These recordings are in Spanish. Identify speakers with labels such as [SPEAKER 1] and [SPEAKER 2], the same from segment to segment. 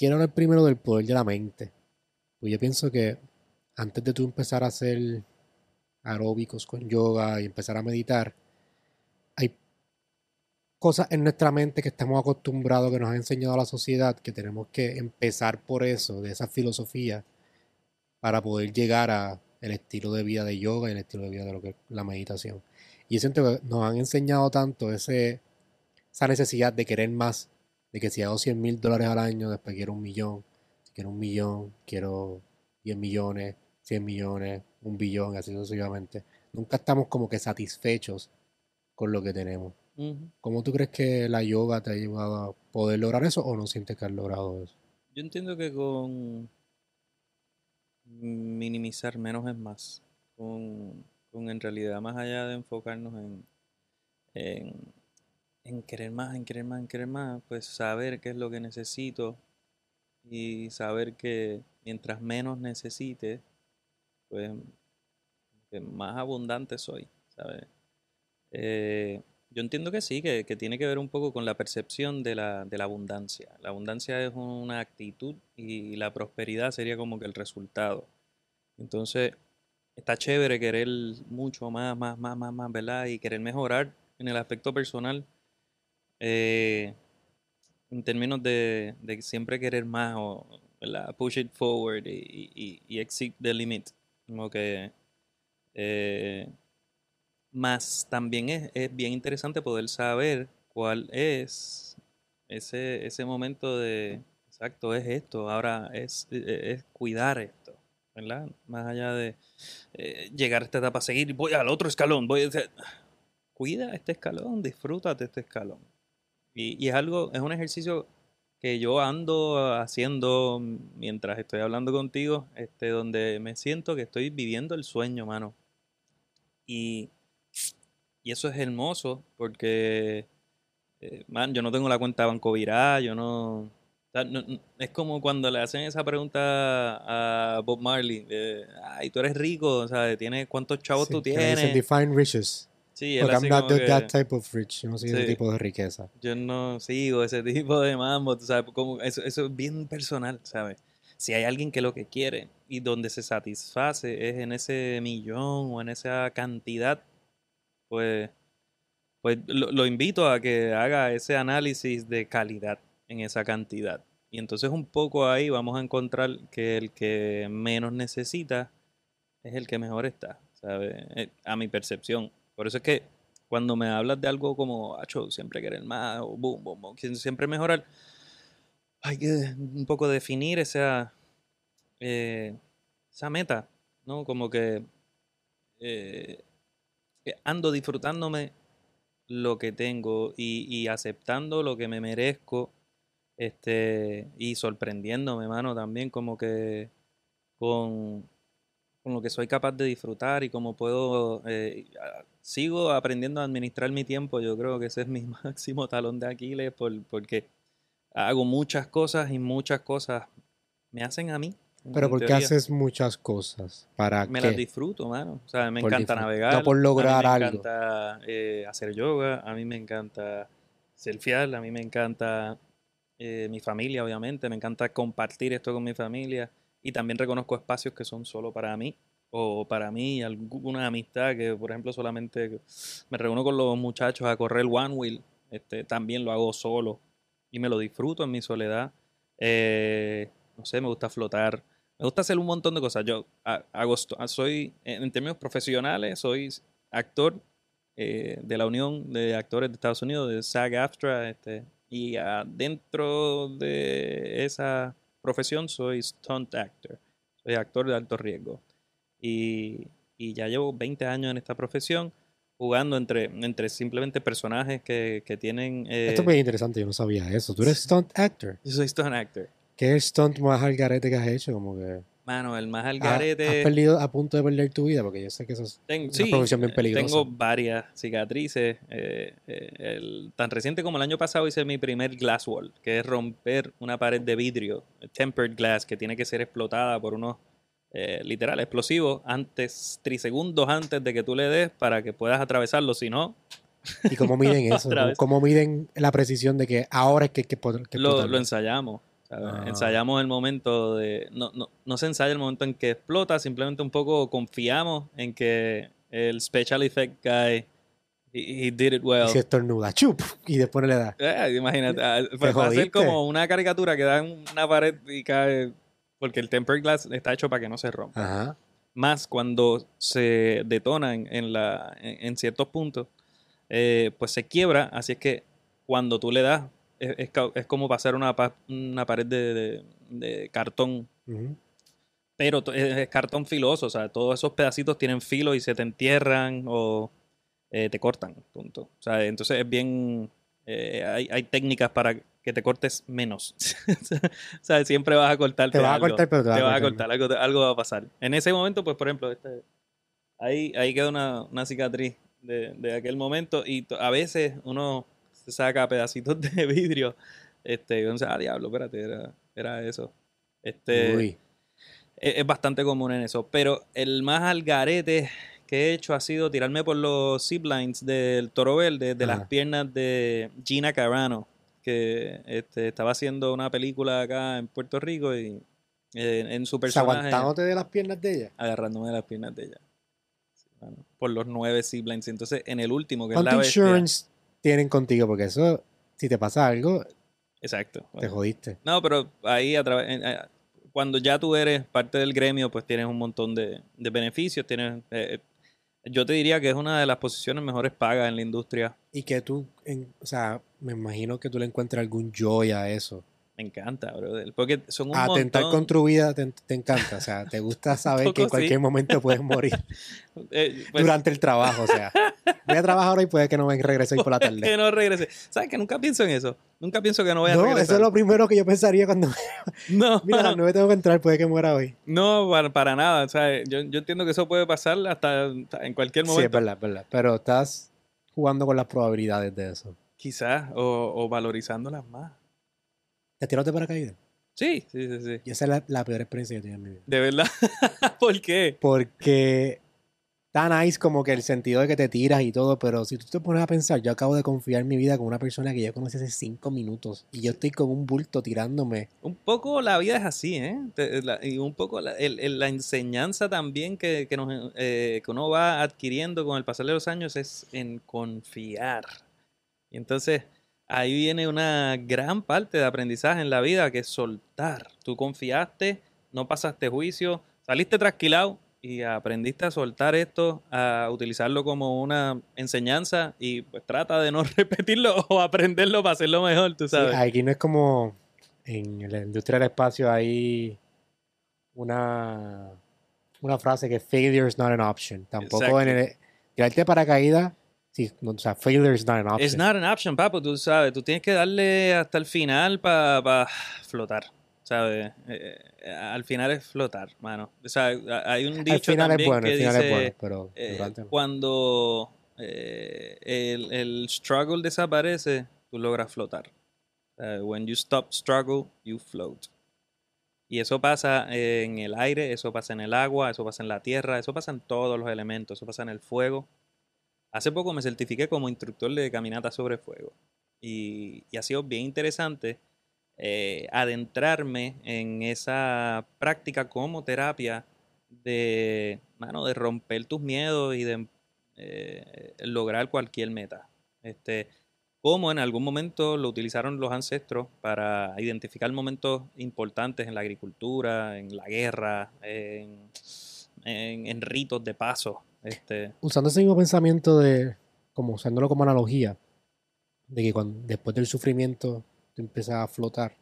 [SPEAKER 1] quiero hablar primero del poder de la mente. Pues yo pienso que antes de tú empezar a hacer aeróbicos con yoga y empezar a meditar, hay cosas en nuestra mente que estamos acostumbrados, que nos ha enseñado la sociedad, que tenemos que empezar por eso, de esa filosofía, para poder llegar a el estilo de vida de yoga y el estilo de vida de lo que es la meditación. Y yo siento que nos han enseñado tanto esa necesidad de querer más, de que si hago 100 mil dólares al año, después quiero un millón, si quiero un millón, quiero 10 millones, 100 millones, un billón, así sucesivamente. Nunca estamos como que satisfechos con lo que tenemos. ¿Cómo tú crees que la yoga te ha llevado a poder lograr eso o no sientes que has logrado eso?
[SPEAKER 2] Yo entiendo que con minimizar menos es más. Con, en realidad, más allá de enfocarnos en, en, en, querer más, en querer más, en querer más, pues saber qué es lo que necesito y saber que mientras menos necesite, pues más abundante soy, ¿sabes? Eh, yo entiendo que sí, que, tiene que ver un poco con la percepción de la, de la abundancia. La abundancia es una actitud y la prosperidad sería como que el resultado. Entonces, está chévere querer mucho más, más, más, más, más, ¿verdad? Y querer mejorar en el aspecto personal. Eh, en términos de, siempre querer más o ¿verdad? push it forward y, y, y exceed the limit. Como que eh, más también es, es, bien interesante poder saber cuál es ese, ese momento de, exacto, es esto, ahora es, e, es, cuidar esto, ¿verdad? Más allá de eh, llegar a esta etapa, seguir, voy al otro escalón, voy a... Cuida este escalón, disfrútate este escalón. Y, y es algo, es un ejercicio que yo ando haciendo mientras estoy hablando contigo, este, donde me siento que estoy viviendo el sueño, mano. Y y eso es hermoso porque, eh, man, yo no tengo la cuenta Banco Virá, yo no, Es como cuando le hacen esa pregunta a Bob Marley, ay, tú eres rico, o sea, ¿tienes, ¿cuántos chavos tú tienes?
[SPEAKER 1] define riches. Sí, Porque I'm not that type of rich. Yo no soy ese tipo de riqueza.
[SPEAKER 2] Yo no sigo ese tipo de mambo, ¿sabes? Como eso, eso es bien personal, ¿sabes? Si hay alguien que lo que quiere y donde se satisface es en ese millón o en esa cantidad, pues, pues lo, invito a que haga ese análisis de calidad en esa cantidad. Y entonces un poco ahí vamos a encontrar que el que menos necesita es el que mejor está, ¿sabe? Eh, a mi percepción. Por eso es que cuando me hablas de algo como, acho, siempre querer más, o boom, boom, boom, siempre mejorar, hay que un poco definir esa, eh, esa meta, ¿no? Como que eh, ando disfrutándome lo que tengo y, aceptando lo que me merezco este y sorprendiéndome, mano, también como que con, con lo que soy capaz de disfrutar y cómo puedo eh, sigo aprendiendo a administrar mi tiempo, yo creo que ese es mi máximo talón de Aquiles por, porque hago muchas cosas y muchas cosas me hacen a mí
[SPEAKER 1] pero porque haces muchas cosas. ¿Para
[SPEAKER 2] me las disfruto, mano. O sea, me encanta navegar.
[SPEAKER 1] No por lograr
[SPEAKER 2] a
[SPEAKER 1] mí
[SPEAKER 2] me encanta eh, hacer yoga. A mí me encanta selfiear. A mí me encanta eh, mi familia, obviamente. Me encanta compartir esto con mi familia. Y también reconozco espacios que son solo para mí. O para mí, alguna amistad que, por ejemplo, solamente me reúno con los muchachos a correr One Wheel. Este, también lo hago solo. Y me lo disfruto en mi soledad. Eh, no sé, me gusta flotar, me gusta hacer un montón de cosas. Yo hago, soy, en términos profesionales, soy actor eh, de la Unión de Actores de Estados Unidos, de SAG-AFTRA, este, y dentro de esa profesión soy stunt actor, soy actor de alto riesgo. Y, y ya llevo 20 años en esta profesión jugando entre, entre simplemente personajes que, que tienen...
[SPEAKER 1] Eh, Esto es muy interesante, yo no sabía eso. ¿Tú eres stunt actor?
[SPEAKER 2] Yo soy stunt actor.
[SPEAKER 1] ¿Qué es stunt más al garete que has hecho? Como que...
[SPEAKER 2] Mano, el más al garete...
[SPEAKER 1] ¿Has perdido a punto de perder tu vida? Porque yo sé que eso es una profesión bien peligrosa.
[SPEAKER 2] Tengo varias cicatrices. Eh, eh, tan reciente como el año pasado hice mi primer glass wall, que es romper una pared de vidrio, tempered glass, que tiene que ser explotada por unos eh, literal explosivos antes, trisegundos antes de que tú le des para que puedas atravesarlo. Si no,
[SPEAKER 1] ¿Y cómo miden eso? ¿Cómo miden la precisión de que ahora es que, que,
[SPEAKER 2] lo, lo, ensayamos.
[SPEAKER 1] Ah.
[SPEAKER 2] Ensayamos el momento de... No, no, no se ensaya el momento en que explota, simplemente un poco confiamos en que el special effect guy, he, he did it well.
[SPEAKER 1] Y se estornuda, chup, y después le da.
[SPEAKER 2] Eh, imagínate, ah, pues va a ser como una caricatura que da en una pared y cae... Porque el tempered glass está hecho para que no se rompa.
[SPEAKER 1] Ajá.
[SPEAKER 2] Más cuando se detona en, en la, en, en ciertos puntos, eh, pues se quiebra. Así es que cuando tú le das, es, es ca- es como pasar una, pa- una pared de, de- de cartón. Pero es, es cartón filoso. O sea, todos esos pedacitos tienen filo y se te entierran o eh, te cortan. Punto. O sea, entonces es bien. eh, hay, hay técnicas para que te cortes menos. o sea, siempre vas a cortarte.
[SPEAKER 1] Te vas a cortar, pero te
[SPEAKER 2] te
[SPEAKER 1] a
[SPEAKER 2] vas a
[SPEAKER 1] cortar.
[SPEAKER 2] cortar, algo, algo va a pasar. En ese momento, pues, por ejemplo, este, ahí, ahí queda una, una cicatriz de, de aquel momento y a veces uno se saca pedacitos de vidrio este, y uno dice, ah, diablo, espérate, era, era eso. Este,
[SPEAKER 1] Uy.
[SPEAKER 2] es, es bastante común en eso, pero el más algarete que he hecho ha sido tirarme por los ziplines del Toro Verde, de las piernas de Gina Carano, que este, estaba haciendo una película acá en Puerto Rico y eh, en su personaje
[SPEAKER 1] aguantándote de las piernas de ella.
[SPEAKER 2] agarrándome de las piernas de ella. Sí, por los nueve ziplines. Entonces, en el último, que es la
[SPEAKER 1] ¿Cuánto
[SPEAKER 2] bestia.
[SPEAKER 1] insurance tienen contigo? Porque eso, si te pasa algo,
[SPEAKER 2] Exacto.
[SPEAKER 1] te jodiste.
[SPEAKER 2] No, pero ahí a través, eh, cuando ya tú eres parte del gremio, pues tienes un montón de, de beneficios. Tienes, eh, yo te diría que es una de las posiciones mejores pagas en la industria.
[SPEAKER 1] Y que tú, o sea, me imagino que tú le encuentres algún joy a eso.
[SPEAKER 2] Me encanta, brother. Porque son un
[SPEAKER 1] Atentar
[SPEAKER 2] montón.
[SPEAKER 1] con tu vida te, te encanta. O sea, te gusta saber que en cualquier
[SPEAKER 2] sí.
[SPEAKER 1] momento puedes morir
[SPEAKER 2] eh, pues,
[SPEAKER 1] durante el trabajo. O sea, voy a trabajar ahora y puede que no me regrese hoy por la
[SPEAKER 2] que
[SPEAKER 1] tarde.
[SPEAKER 2] no regrese. ¿Sabes que nunca pienso en eso? Nunca pienso que no voy a
[SPEAKER 1] No,
[SPEAKER 2] regresar.
[SPEAKER 1] eso es lo primero que yo pensaría cuando,
[SPEAKER 2] No,
[SPEAKER 1] mira, a las nueve tengo que entrar, puede que muera hoy.
[SPEAKER 2] no para, para nada. O sea, yo, yo entiendo que eso puede pasar hasta en cualquier
[SPEAKER 1] Sí, es
[SPEAKER 2] momento.
[SPEAKER 1] verdad, es verdad. Pero estás jugando con las probabilidades de eso.
[SPEAKER 2] Quizás, o, o valorizándolas más.
[SPEAKER 1] ¿Te tiraste paracaídas?
[SPEAKER 2] Sí, sí, sí, sí.
[SPEAKER 1] Y esa es la, la peor experiencia que he tenido en mi vida.
[SPEAKER 2] De verdad. ¿Por qué?
[SPEAKER 1] Porque tan nice como que el sentido de que te tiras y todo, pero si tú te pones a pensar, yo acabo de confiar mi vida con una persona que yo conocí hace cinco minutos y yo estoy con un bulto tirándome.
[SPEAKER 2] Un poco la vida es así, ¿eh? Y un poco la, el- la enseñanza también que, que, nos, eh, que uno va adquiriendo con el pasar de los años es en confiar. Y entonces ahí viene una gran parte de aprendizaje en la vida que es soltar. Tú confiaste, no pasaste juicio, saliste trasquilado y aprendiste a soltar esto, a utilizarlo como una enseñanza y pues trata de no repetirlo o aprenderlo para hacerlo mejor, tú
[SPEAKER 1] Sí,
[SPEAKER 2] sabes.
[SPEAKER 1] aquí no es como en la industria del espacio hay una, una frase que failure is not an option. Tampoco en el tirarte paracaídas, sí, no, o sea, failure is not an option.
[SPEAKER 2] It's not an option, papo, tú sabes, tú tienes que darle hasta el final para flotar, ¿sabes? Eh, eh, al final es flotar, mano. O sea, hay un
[SPEAKER 1] Al
[SPEAKER 2] dicho
[SPEAKER 1] final es
[SPEAKER 2] también
[SPEAKER 1] bueno,
[SPEAKER 2] que
[SPEAKER 1] al final
[SPEAKER 2] dice,
[SPEAKER 1] es bueno, pero
[SPEAKER 2] eh,
[SPEAKER 1] durante
[SPEAKER 2] cuando eh, el, el struggle desaparece, tú logras flotar. Eh, when you stop struggle, you float. Y eso pasa en el aire, eso pasa en el agua, eso pasa en la tierra, eso pasa en todos los elementos, eso pasa en el fuego. Hace poco me certifiqué como instructor de caminata sobre fuego. Y, y ha sido bien interesante eh, adentrarme en esa práctica como terapia de, mano, de romper tus miedos y de eh, lograr cualquier meta. Este, como en algún momento lo utilizaron los ancestros para identificar momentos importantes en la agricultura, en la guerra, en, ritos de paso. Este,
[SPEAKER 1] Usando ese mismo pensamiento de, como usándolo como analogía, de que cuando, después del sufrimiento tú empiezas a flotar,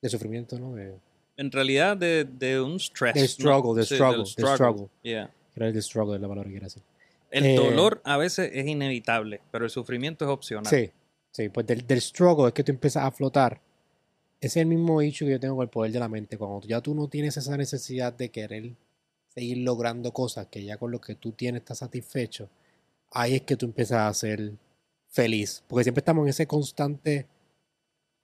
[SPEAKER 1] de sufrimiento, ¿no? De,
[SPEAKER 2] en realidad de, de un stress. ¿no?
[SPEAKER 1] struggle, del
[SPEAKER 2] Sí,
[SPEAKER 1] struggle,
[SPEAKER 2] del
[SPEAKER 1] del struggle.
[SPEAKER 2] Yeah.
[SPEAKER 1] Creo que el struggle es la palabra que quiero decir.
[SPEAKER 2] El
[SPEAKER 1] Eh,
[SPEAKER 2] dolor a veces es inevitable, pero el sufrimiento es opcional.
[SPEAKER 1] Sí, sí, pues del, del struggle es que tú empiezas a flotar. Ese es el mismo hecho que yo tengo con el poder de la mente. Cuando ya tú no tienes esa necesidad de querer seguir logrando cosas que ya con lo que tú tienes estás satisfecho, ahí es que tú empiezas a ser feliz. Porque siempre estamos en ese constante,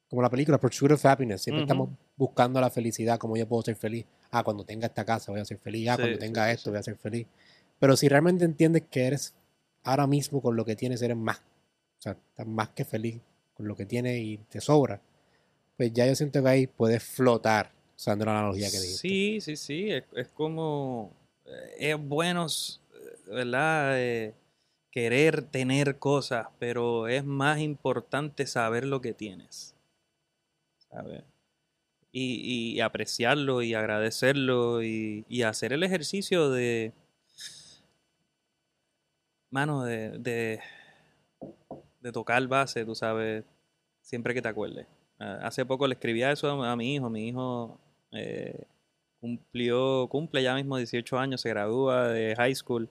[SPEAKER 1] como la película Pursuit of Happiness, siempre estamos buscando la felicidad, como yo puedo ser feliz. Ah, cuando tenga esta casa voy a ser feliz. Ah,
[SPEAKER 2] Sí,
[SPEAKER 1] cuando tenga
[SPEAKER 2] sí,
[SPEAKER 1] esto
[SPEAKER 2] sí.
[SPEAKER 1] voy a ser feliz. Pero si realmente entiendes que eres ahora mismo con lo que tienes, eres más. O sea, estás más que feliz con lo que tienes y te sobra. pues ya yo siento que ahí puedes flotar, usando la analogía que dijiste.
[SPEAKER 2] Sí, sí, sí, es, como, eh, es bueno, s- ¿verdad? Eh, querer tener cosas, pero es más importante saber lo que tienes, ¿sabes? Y, y apreciarlo y agradecerlo y, y hacer el ejercicio de, mano, de, de, de tocar base, tú sabes, siempre que te acuerdes. Ah, Hace poco le escribía eso a mi hijo. Mi hijo eh, cumplió, cumple ya mismo 18 años, se gradúa de high school.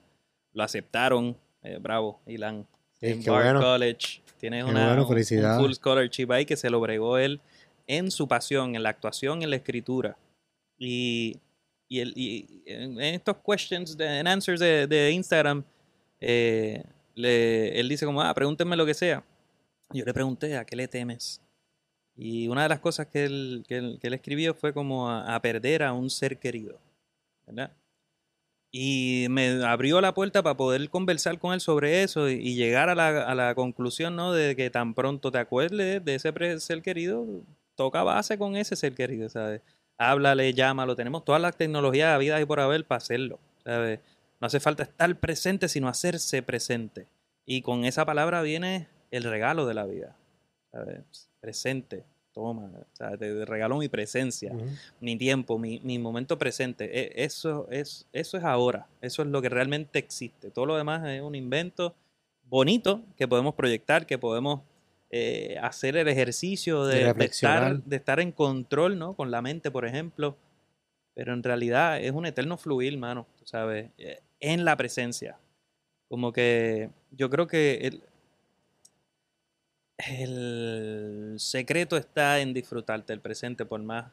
[SPEAKER 2] Lo aceptaron. eh, bravo, Ilan. En
[SPEAKER 1] qué
[SPEAKER 2] Bard
[SPEAKER 1] bueno.
[SPEAKER 2] College. Tiene
[SPEAKER 1] Qué
[SPEAKER 2] una,
[SPEAKER 1] bueno,
[SPEAKER 2] un- full scholarship ahí que se lo bregó él en su pasión, en la actuación, en la escritura. Y, y, el- y en estos questions en answers de, de Instagram, eh, le- él dice como, ah, pregúntenme lo que sea. Yo le pregunté, ¿a qué le temes? Y una de las cosas que él, que él, que él escribió fue como a, perder a un ser querido. Y me abrió la puerta para poder conversar con él sobre eso y, llegar a la, a la conclusión, ¿no? De que tan pronto te acuerdes de ese ser querido, toca base con ese ser querido, ¿sabes? Háblale, llámalo, tenemos todas las tecnologías habidas y por haber para hacerlo. No hace falta estar presente, sino hacerse presente. Y con esa palabra viene el regalo de la vida, ¿sabes? Presente, toma, o sea, te regalo mi presencia mi tiempo, mi, mi momento presente. E- Eso es, eso es ahora. Eso es lo que realmente existe. Todo lo demás es un invento bonito que podemos proyectar, que podemos eh, hacer el ejercicio
[SPEAKER 1] De
[SPEAKER 2] estar, de estar en control, ¿no? Con la mente, por ejemplo. Pero en realidad es un eterno fluir, mano, tú sabes, eh, en la presencia. Como que yo creo que el, el secreto está en disfrutarte el presente por más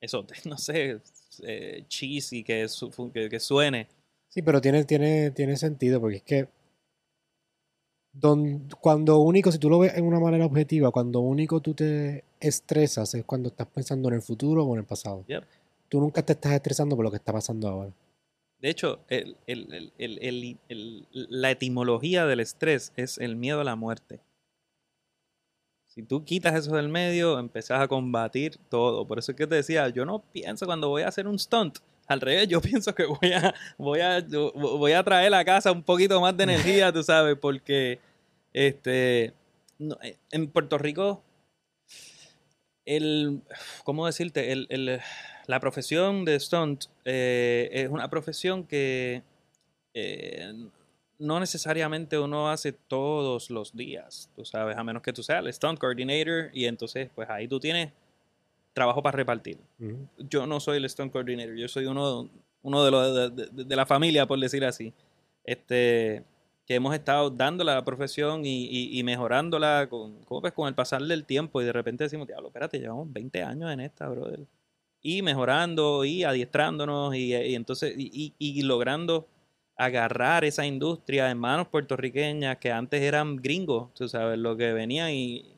[SPEAKER 2] eso, no sé, eh, cheesy que, su- fu- que, que suene.
[SPEAKER 1] Sí, pero tiene, tiene, tiene sentido, porque es que don- cuando único, si tú lo ves en una manera objetiva, cuando único tú te estresas es cuando estás pensando en el futuro o en el pasado.
[SPEAKER 2] Yep.
[SPEAKER 1] Tú nunca te estás estresando por lo que está pasando ahora.
[SPEAKER 2] De hecho, el- el- el- la etimología del estrés es el miedo a la muerte. Si tú quitas eso del medio, empezás a combatir todo. Por eso es que te decía, yo no pienso cuando voy a hacer un stunt. Al revés, yo pienso que voy a, voy a, voy a traer a casa un poquito más de energía, tú sabes, porque este, no, eh, en Puerto Rico, el, ¿cómo decirte? El, el- la profesión de stunt eh, es una profesión que eh, no necesariamente uno hace todos los días, tú sabes, a menos que tú seas el stunt coordinator y entonces pues ahí tú tienes trabajo para repartir. Yo no soy el stunt coordinator, yo soy uno, uno de, los, de, de- de la familia, por decir así. Este, que hemos estado dándole a la profesión y, y- y mejorándola con, ¿cómo ves? con el pasar del tiempo y de repente decimos, diablo, espérate, llevamos 20 años en esta, brother. Y mejorando y adiestrándonos y, y entonces y, y- y logrando agarrar esa industria en manos puertorriqueñas que antes eran gringos, tú sabes, lo que venían y,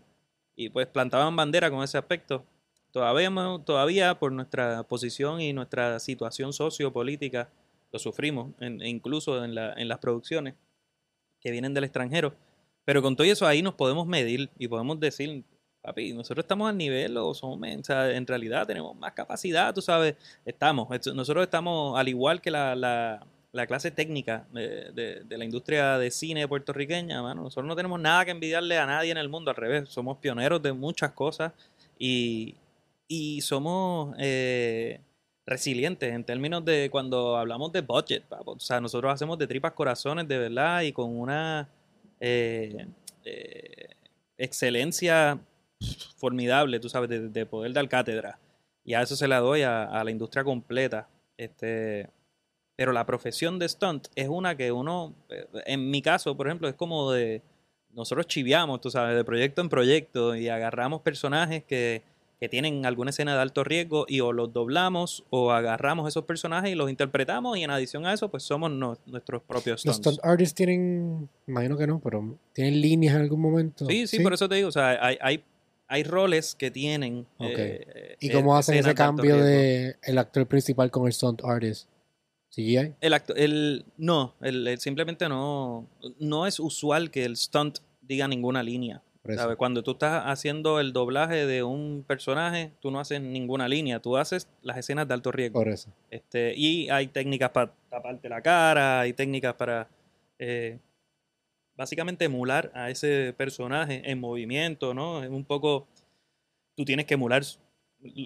[SPEAKER 2] y pues plantaban bandera con ese aspecto. Todavía, todavía por nuestra posición y nuestra situación sociopolítica lo sufrimos, en- incluso en, la- en las producciones que vienen del extranjero. Pero con todo eso ahí nos podemos medir y podemos decir, papi, nosotros estamos al nivel o somos, o sea, en realidad tenemos más capacidad, tú sabes, estamos, nosotros estamos al igual que la, la- la clase técnica de, de- la industria de cine puertorriqueña, mano, nosotros no tenemos nada que envidiarle a nadie en el mundo, al revés, somos pioneros de muchas cosas y, y somos eh, resilientes en términos de cuando hablamos de budget, papo. o sea, nosotros hacemos de tripas corazones de verdad y con una eh, eh, excelencia formidable, tú sabes, de, de poder dar cátedra. Y a eso se la doy a, a la industria completa. Este, pero la profesión de stunt es una que uno, eh, en mi caso, por ejemplo, es como de, nosotros chiviamos, tú sabes, de proyecto en proyecto y agarramos personajes que, que tienen alguna escena de alto riesgo y o los doblamos o agarramos esos personajes y los interpretamos y en adición a eso, pues somos no- nuestros propios
[SPEAKER 1] Los
[SPEAKER 2] stunts.
[SPEAKER 1] stunt artists tienen, imagino que no, pero tienen líneas en algún momento.
[SPEAKER 2] Sí, sí, por eso te digo, o sea, hay, hay, hay roles que tienen. Eh,
[SPEAKER 1] ¿Y
[SPEAKER 2] eh,
[SPEAKER 1] cómo hacen ese
[SPEAKER 2] de
[SPEAKER 1] cambio
[SPEAKER 2] riesgo.
[SPEAKER 1] de el actor principal con el stunt artist? ¿CGI?
[SPEAKER 2] El acto, el, no, el, el simplemente no, no es usual que el stunt diga ninguna línea. ¿Sabes? Cuando tú estás haciendo el doblaje de un personaje, tú no haces ninguna línea, tú haces las escenas de alto riesgo.
[SPEAKER 1] Por eso.
[SPEAKER 2] Este, y hay técnicas para taparte la cara, hay técnicas para eh, básicamente emular a ese personaje en movimiento, ¿no? Es un poco, tú tienes que emular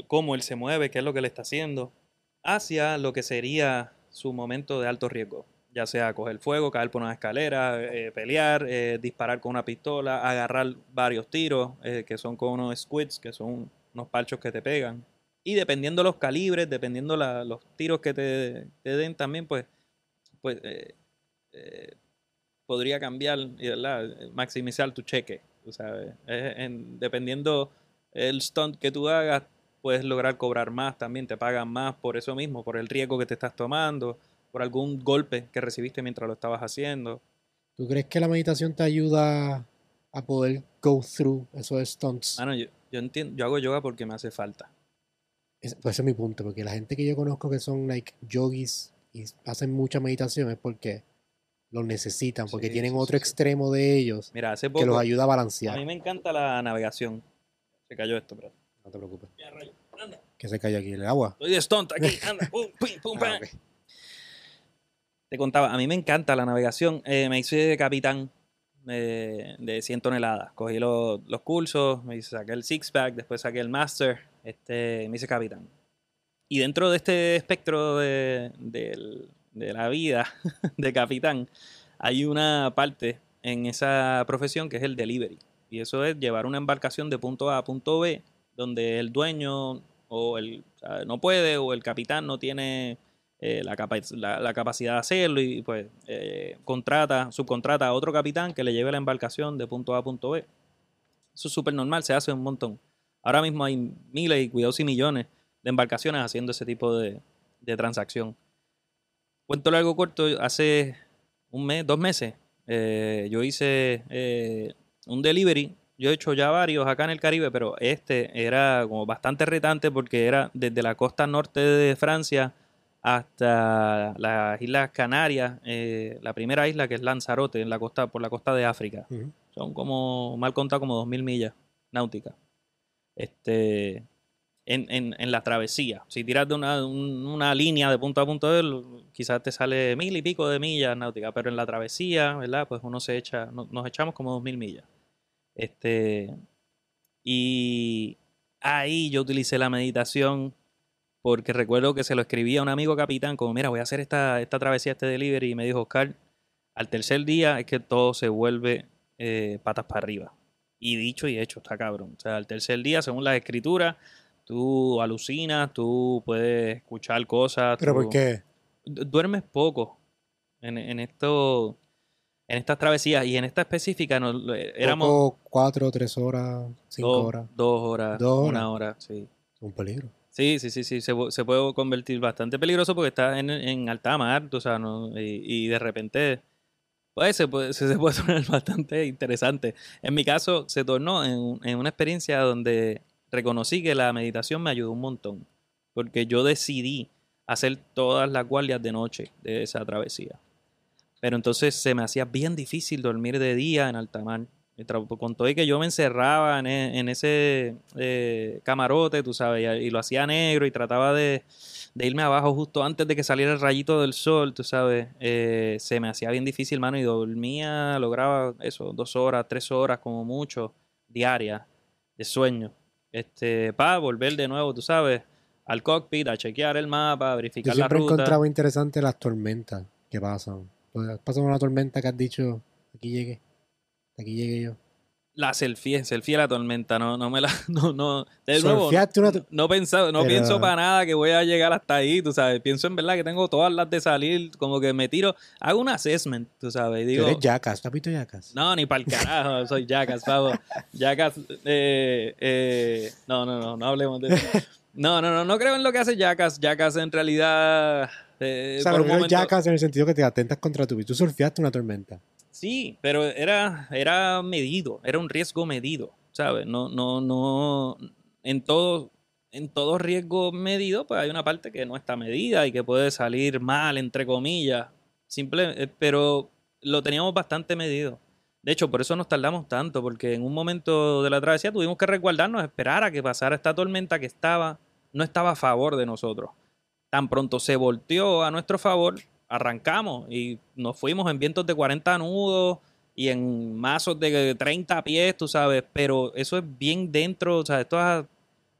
[SPEAKER 2] cómo él se mueve, qué es lo que le está haciendo, hacia lo que sería su momento de alto riesgo. Ya sea coger fuego, caer por una escalera, eh, pelear, eh, disparar con una pistola, agarrar varios tiros, eh, que son con unos squids, que son unos parchos que te pegan. Y dependiendo los calibres, dependiendo la- los tiros que te, den también, pues, pues podría cambiar, ¿verdad? maximizar tu cheque. sabes. Es en- dependiendo el stunt que tú hagas, puedes lograr cobrar más también, te pagan más por eso mismo, por el riesgo que te estás tomando, por algún golpe que recibiste mientras lo estabas haciendo.
[SPEAKER 1] ¿Tú crees que la meditación te ayuda a poder go through esos stunts?
[SPEAKER 2] Mano, yo, yo entiendo, yo hago yoga porque me hace falta.
[SPEAKER 1] Es- pues ese es mi punto, porque la gente que yo conozco que son like yogis y hacen mucha meditación es porque lo necesitan, porque
[SPEAKER 2] Sí,
[SPEAKER 1] tienen
[SPEAKER 2] sí,
[SPEAKER 1] otro
[SPEAKER 2] sí,
[SPEAKER 1] extremo de ellos
[SPEAKER 2] Mira, hace
[SPEAKER 1] que los ayuda a
[SPEAKER 2] a
[SPEAKER 1] balancear.
[SPEAKER 2] mí me encanta la navegación. Se cayó esto, pero.
[SPEAKER 1] No te preocupes.
[SPEAKER 2] Ya, rayo, anda.
[SPEAKER 1] Que se cae aquí el agua.
[SPEAKER 2] Estoy de stunt aquí, anda, pum, pum, pum,
[SPEAKER 1] Ah.
[SPEAKER 2] Te contaba, a mí me encanta la navegación. Eh, me hice capitán eh, de 100 toneladas. Cogí los, los cursos, me hice, saqué el six pack, después saqué el master, este, me hice capitán. Y dentro de este espectro de, del- de la vida de capitán, hay una parte en esa profesión que es el delivery. Y eso es llevar una embarcación de punto A a punto B, donde el dueño o el no puede o el capitán no tiene eh, la, capa- la- capacidad de hacerlo y pues eh, contrata, subcontrata a otro capitán que le lleve la embarcación de punto A a punto B. Eso es súper normal, se hace un montón. Ahora mismo hay miles y cuidados y millones de embarcaciones haciendo ese tipo de, de transacción. Cuento largo corto, hace un mes, dos meses, eh, yo hice un delivery. Yo he hecho ya varios acá en el Caribe, pero este era como bastante retante porque era desde la costa norte de Francia hasta las Islas Canarias, eh, la primera isla que es Lanzarote, en la costa, por la costa de África. Son como, mal contado, como 2.000 millas náuticas. Este, en, en, en la travesía. Si tiras de una, un- una línea de punto a punto, del, quizás te sale mil y pico de millas náuticas, pero en la travesía, ¿verdad? Pues uno se echa, no- nos echamos como 2.000 millas. Este, y ahí yo utilicé la meditación porque recuerdo que se lo escribí a un amigo capitán, como, mira, voy a hacer esta, esta travesía, este delivery, y me dijo, Oscar, al tercer día es que todo se vuelve eh, patas para arriba. Y dicho y hecho, está cabrón. O sea, al tercer día, según las escrituras, tú alucinas, tú puedes escuchar cosas.
[SPEAKER 1] ¿Pero
[SPEAKER 2] tú-
[SPEAKER 1] por qué?
[SPEAKER 2] du- duermes poco en, en esto en estas travesías y en esta específica no, éramos
[SPEAKER 1] Poco, cuatro, tres horas, cinco
[SPEAKER 2] dos,
[SPEAKER 1] horas.
[SPEAKER 2] dos horas,
[SPEAKER 1] Dos
[SPEAKER 2] una hora, sí.
[SPEAKER 1] Un peligro.
[SPEAKER 2] Sí, sí, sí, sí, se, pu- se puede convertir bastante peligroso porque está en, en alta mar, sabes, ¿no? y, y de repente, pues se puede, se, se puede tornar bastante interesante. En mi caso, se tornó en, en una experiencia donde reconocí que la meditación me ayudó un montón, porque yo decidí hacer todas las guardias de noche de esa travesía. Pero entonces se me hacía bien difícil dormir de día en alta mar. Tra- Con todo y que yo me encerraba en, e- en ese eh, camarote, tú sabes, y, y lo hacía negro y trataba de, de irme abajo justo antes de que saliera el rayito del sol, tú sabes, eh, se me hacía bien difícil, mano, y dormía, lograba eso, dos horas, tres horas como mucho, diarias de sueño. Este, para volver de nuevo, tú sabes, al cockpit, a chequear el mapa, a
[SPEAKER 1] Yo
[SPEAKER 2] verificar la
[SPEAKER 1] siempre
[SPEAKER 2] ruta.
[SPEAKER 1] encontrado interesante las tormentas que pasan. Pues, Pasa una tormenta que has dicho, aquí llegué, aquí llegué yo.
[SPEAKER 2] La selfie, selfie la tormenta, no, no me la, no, no, de nuevo, no, no pensaba- no
[SPEAKER 1] Pero-
[SPEAKER 2] pienso para nada que voy a llegar hasta ahí, tú sabes, pienso en verdad que tengo todas las de salir, como que me tiro, hago un assessment, tú sabes, y
[SPEAKER 1] Tú
[SPEAKER 2] digo,
[SPEAKER 1] eres Jackass, ¿tú has visto Jackass?
[SPEAKER 2] no, ni para el carajo, soy Jackass, pavo, Jackass, eh, eh, no, no, no, no hablemos de eso. No, no, no, no creo en lo que hace Jackass, Jackass en realidad, eh,
[SPEAKER 1] o sea,
[SPEAKER 2] por un momento-
[SPEAKER 1] en el sentido que te atentas contra tu vida. Tú surfeaste una tormenta.
[SPEAKER 2] Sí, pero era, era medido, era un riesgo medido, ¿sabes? No, no, no, en todo, en todo riesgo medido, pues hay una parte que no está medida y que puede salir mal, entre comillas, simple, eh, pero lo teníamos bastante medido. De hecho, por eso nos tardamos tanto, porque en un momento de la travesía tuvimos que resguardarnos, esperar a que pasara esta tormenta que estaba, no estaba a favor de nosotros. Tan pronto se volteó a nuestro favor, arrancamos y nos fuimos en vientos de 40 nudos y en mazos de 30 pies, tú sabes, pero eso es bien dentro, o sea, esto es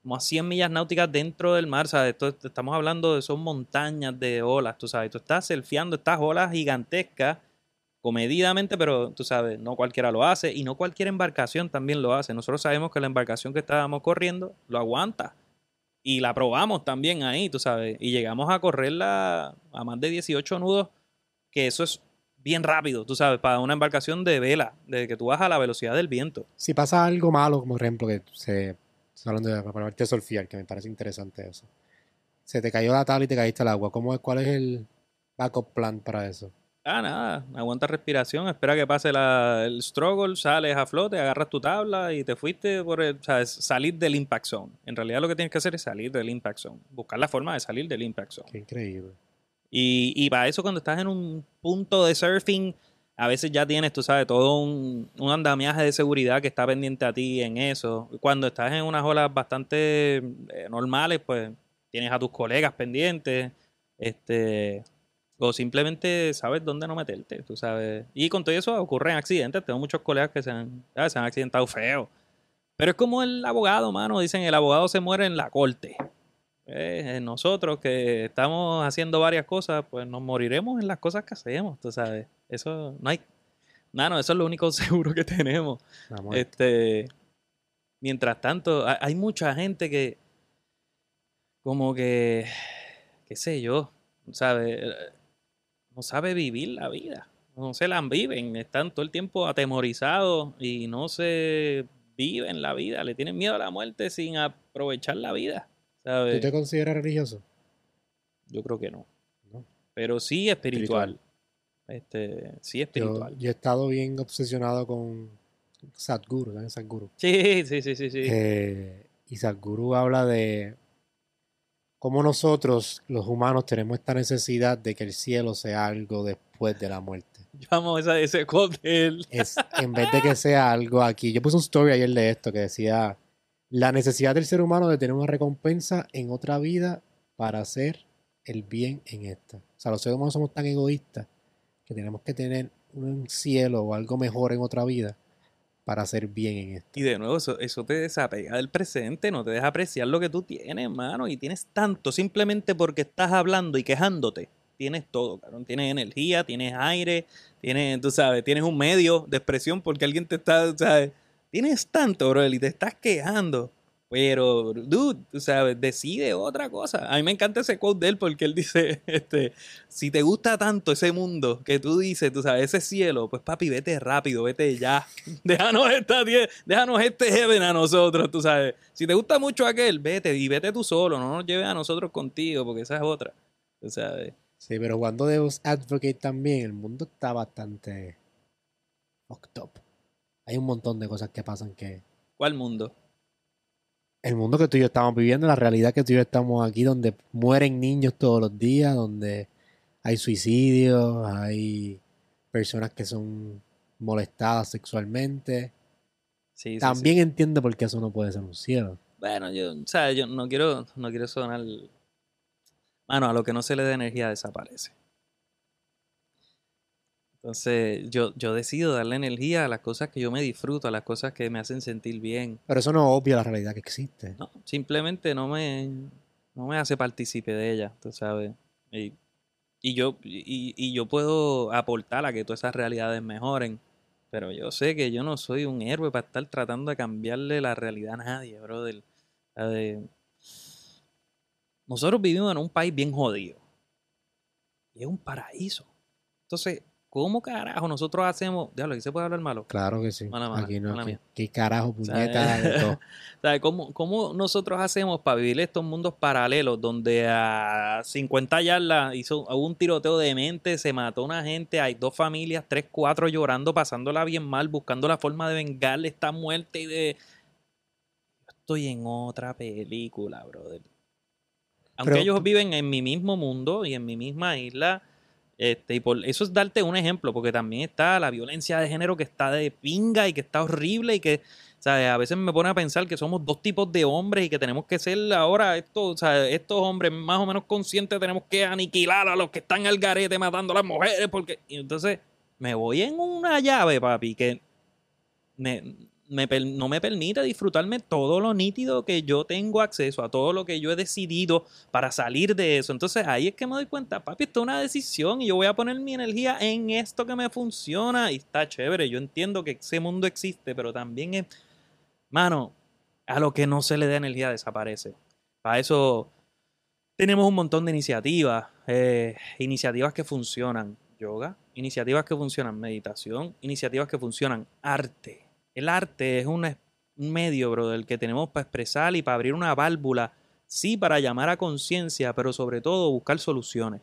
[SPEAKER 2] como a 100 millas náuticas dentro del mar, ¿sabes? Esto, estamos hablando de son montañas de olas, tú sabes, tú estás surfeando estas olas gigantescas comedidamente, pero tú sabes, no cualquiera lo hace y no cualquier embarcación también lo hace. Nosotros sabemos que la embarcación que estábamos corriendo lo aguanta y la probamos también ahí, tú sabes, y llegamos a correrla a más de 18 nudos, que eso es bien rápido, tú sabes, para una embarcación de vela, de que tú vas a la velocidad del viento.
[SPEAKER 1] Si pasa algo malo, como por ejemplo, que se. Hablando de para surfear, que me parece interesante eso. Se te cayó la tabla y te caíste al agua. ¿Cómo es, ¿Cuál es el backup plan para eso?
[SPEAKER 2] Ah, nada, aguanta respiración, espera que pase la, el struggle, sales a flote, agarras tu tabla y te fuiste por el, o sea, salir del impact zone. En realidad lo que tienes que hacer es salir del impact zone, buscar la forma de salir del impact zone.
[SPEAKER 1] Qué increíble.
[SPEAKER 2] Y, y para eso cuando estás en un punto de surfing, a veces ya tienes, tú sabes, todo un, un andamiaje de seguridad que está pendiente a ti en eso. Cuando estás en unas olas bastante eh, normales, pues tienes a tus colegas pendientes, este, o simplemente sabes dónde no meterte, tú sabes. Y con todo eso ocurren accidentes. Tengo muchos colegas que se han, ¿sabes? se han accidentado feo. Pero es como el abogado, mano. Dicen, el abogado se muere en la corte. Eh, nosotros que estamos haciendo varias cosas, pues nos moriremos en las cosas que hacemos, tú sabes. Eso no hay. Mano, eso es lo único seguro que tenemos. Este, mientras tanto, ha- hay mucha gente que, como que, qué sé yo, ¿sabe? No sabe vivir la vida. No se la viven. Están todo el tiempo atemorizados y no se viven la vida. Le tienen miedo a la muerte sin aprovechar la vida.
[SPEAKER 1] ¿Tú te consideras religioso?
[SPEAKER 2] Yo creo que no.
[SPEAKER 1] No.
[SPEAKER 2] Pero sí espiritual. Este, sí
[SPEAKER 1] Yo,
[SPEAKER 2] espiritual.
[SPEAKER 1] yo he estado bien obsesionado con Sadhguru, ¿sabes? Sadhguru.
[SPEAKER 2] Sí, sí, sí, sí, sí.
[SPEAKER 1] Eh, y Sadhguru habla de cómo nosotros, los humanos, tenemos esta necesidad de que el cielo sea algo después de la muerte.
[SPEAKER 2] Yo amo esa, ese quote de él.
[SPEAKER 1] Es, en vez de que sea algo aquí. Yo puse un story ayer de esto que decía la necesidad del ser humano de tener una recompensa en otra vida para hacer el bien en esta. O sea, los seres humanos somos tan egoístas que tenemos que tener un cielo o algo mejor en otra vida para hacer bien en esta.
[SPEAKER 2] Y de nuevo, eso, te desapega del presente, no te deja apreciar lo que tú tienes, mano. Y tienes tanto simplemente porque estás hablando y quejándote. Tienes todo, cabrón. Tienes energía, tienes aire, tienes, tú sabes, tienes un medio de expresión porque alguien te está, ¿sabes? Tienes tanto, bro, y te estás quejando. Pero, dude, tú sabes, decide otra cosa. A mí me encanta ese quote de él porque él dice, este, si te gusta tanto ese mundo que tú dices, tú sabes, ese cielo, pues papi, vete rápido, vete ya. Déjanos, esta, déjanos este heaven a nosotros, tú sabes. Si te gusta mucho aquel, vete y vete tú solo, no nos lleves a nosotros contigo porque esa es otra. Tú sabes.
[SPEAKER 1] Sí, pero jugando Deus Advocate también, el mundo está bastante fucked up. Hay un montón de cosas que pasan que...
[SPEAKER 2] ¿Cuál mundo?
[SPEAKER 1] El mundo que tú y yo estamos viviendo, la realidad que tú y yo estamos aquí, donde mueren niños todos los días, donde hay suicidios, hay personas que son molestadas sexualmente.
[SPEAKER 2] Sí, sí, sí.
[SPEAKER 1] También entiendo por qué eso no puede ser un cielo.
[SPEAKER 2] Bueno, yo, o sea, yo no quiero, no quiero sonar. Mano, a lo que no se le da energía desaparece. Entonces, yo, yo decido darle energía a las cosas que yo me disfruto, a las cosas que me hacen sentir bien.
[SPEAKER 1] Pero eso no obvia la realidad que existe.
[SPEAKER 2] No, simplemente no me, no me hace partícipe de ella, tú sabes. Y, y yo, y, y yo puedo aportar a que todas esas realidades mejoren. Pero yo sé que yo no soy un héroe para estar tratando de cambiarle la realidad a nadie, brother. Nosotros vivimos en un país bien jodido. Y es un paraíso. Entonces, ¿cómo carajo nosotros hacemos? Diablo, aquí se puede hablar malo.
[SPEAKER 1] Claro que sí.
[SPEAKER 2] Mala, mala,
[SPEAKER 1] aquí no,
[SPEAKER 2] mala
[SPEAKER 1] aquí-. ¿Qué carajo, puñeta de todo?
[SPEAKER 2] ¿Cómo, ¿Cómo nosotros hacemos para vivir estos mundos paralelos donde a 50 yardas hizo, hubo un tiroteo de mente, se mató una gente, hay dos familias, tres, cuatro llorando, pasándola bien mal, buscando la forma de vengarle esta muerte y de... Yo estoy en otra película, brother. Aunque
[SPEAKER 1] Pero-
[SPEAKER 2] ellos viven en mi mismo mundo y en mi misma isla, Este, y por eso es darte un ejemplo, porque también está la violencia de género que está de pinga y que está horrible y que sea, a veces me pone a pensar que somos dos tipos de hombres y que tenemos que ser ahora estos, estos hombres más o menos conscientes tenemos que aniquilar a los que están al garete matando a las mujeres porque y entonces me voy en una llave, papi, que me, no me permite disfrutarme todo lo nítido que yo tengo acceso, a todo lo que yo he decidido para salir de eso. Entonces ahí es que me doy cuenta, papi, esto es una decisión y yo voy a poner mi energía en esto que me funciona y está chévere. Yo entiendo que ese mundo existe, pero también es Mano, a lo que no se le da energía desaparece. Para eso tenemos un montón de iniciativas, eh, iniciativas que funcionan. Yoga, iniciativas que funcionan. Meditación, iniciativas que funcionan. Arte. El arte es un, medio, bro, del que tenemos para expresar y para abrir una válvula, sí, para llamar a conciencia, pero sobre todo buscar soluciones.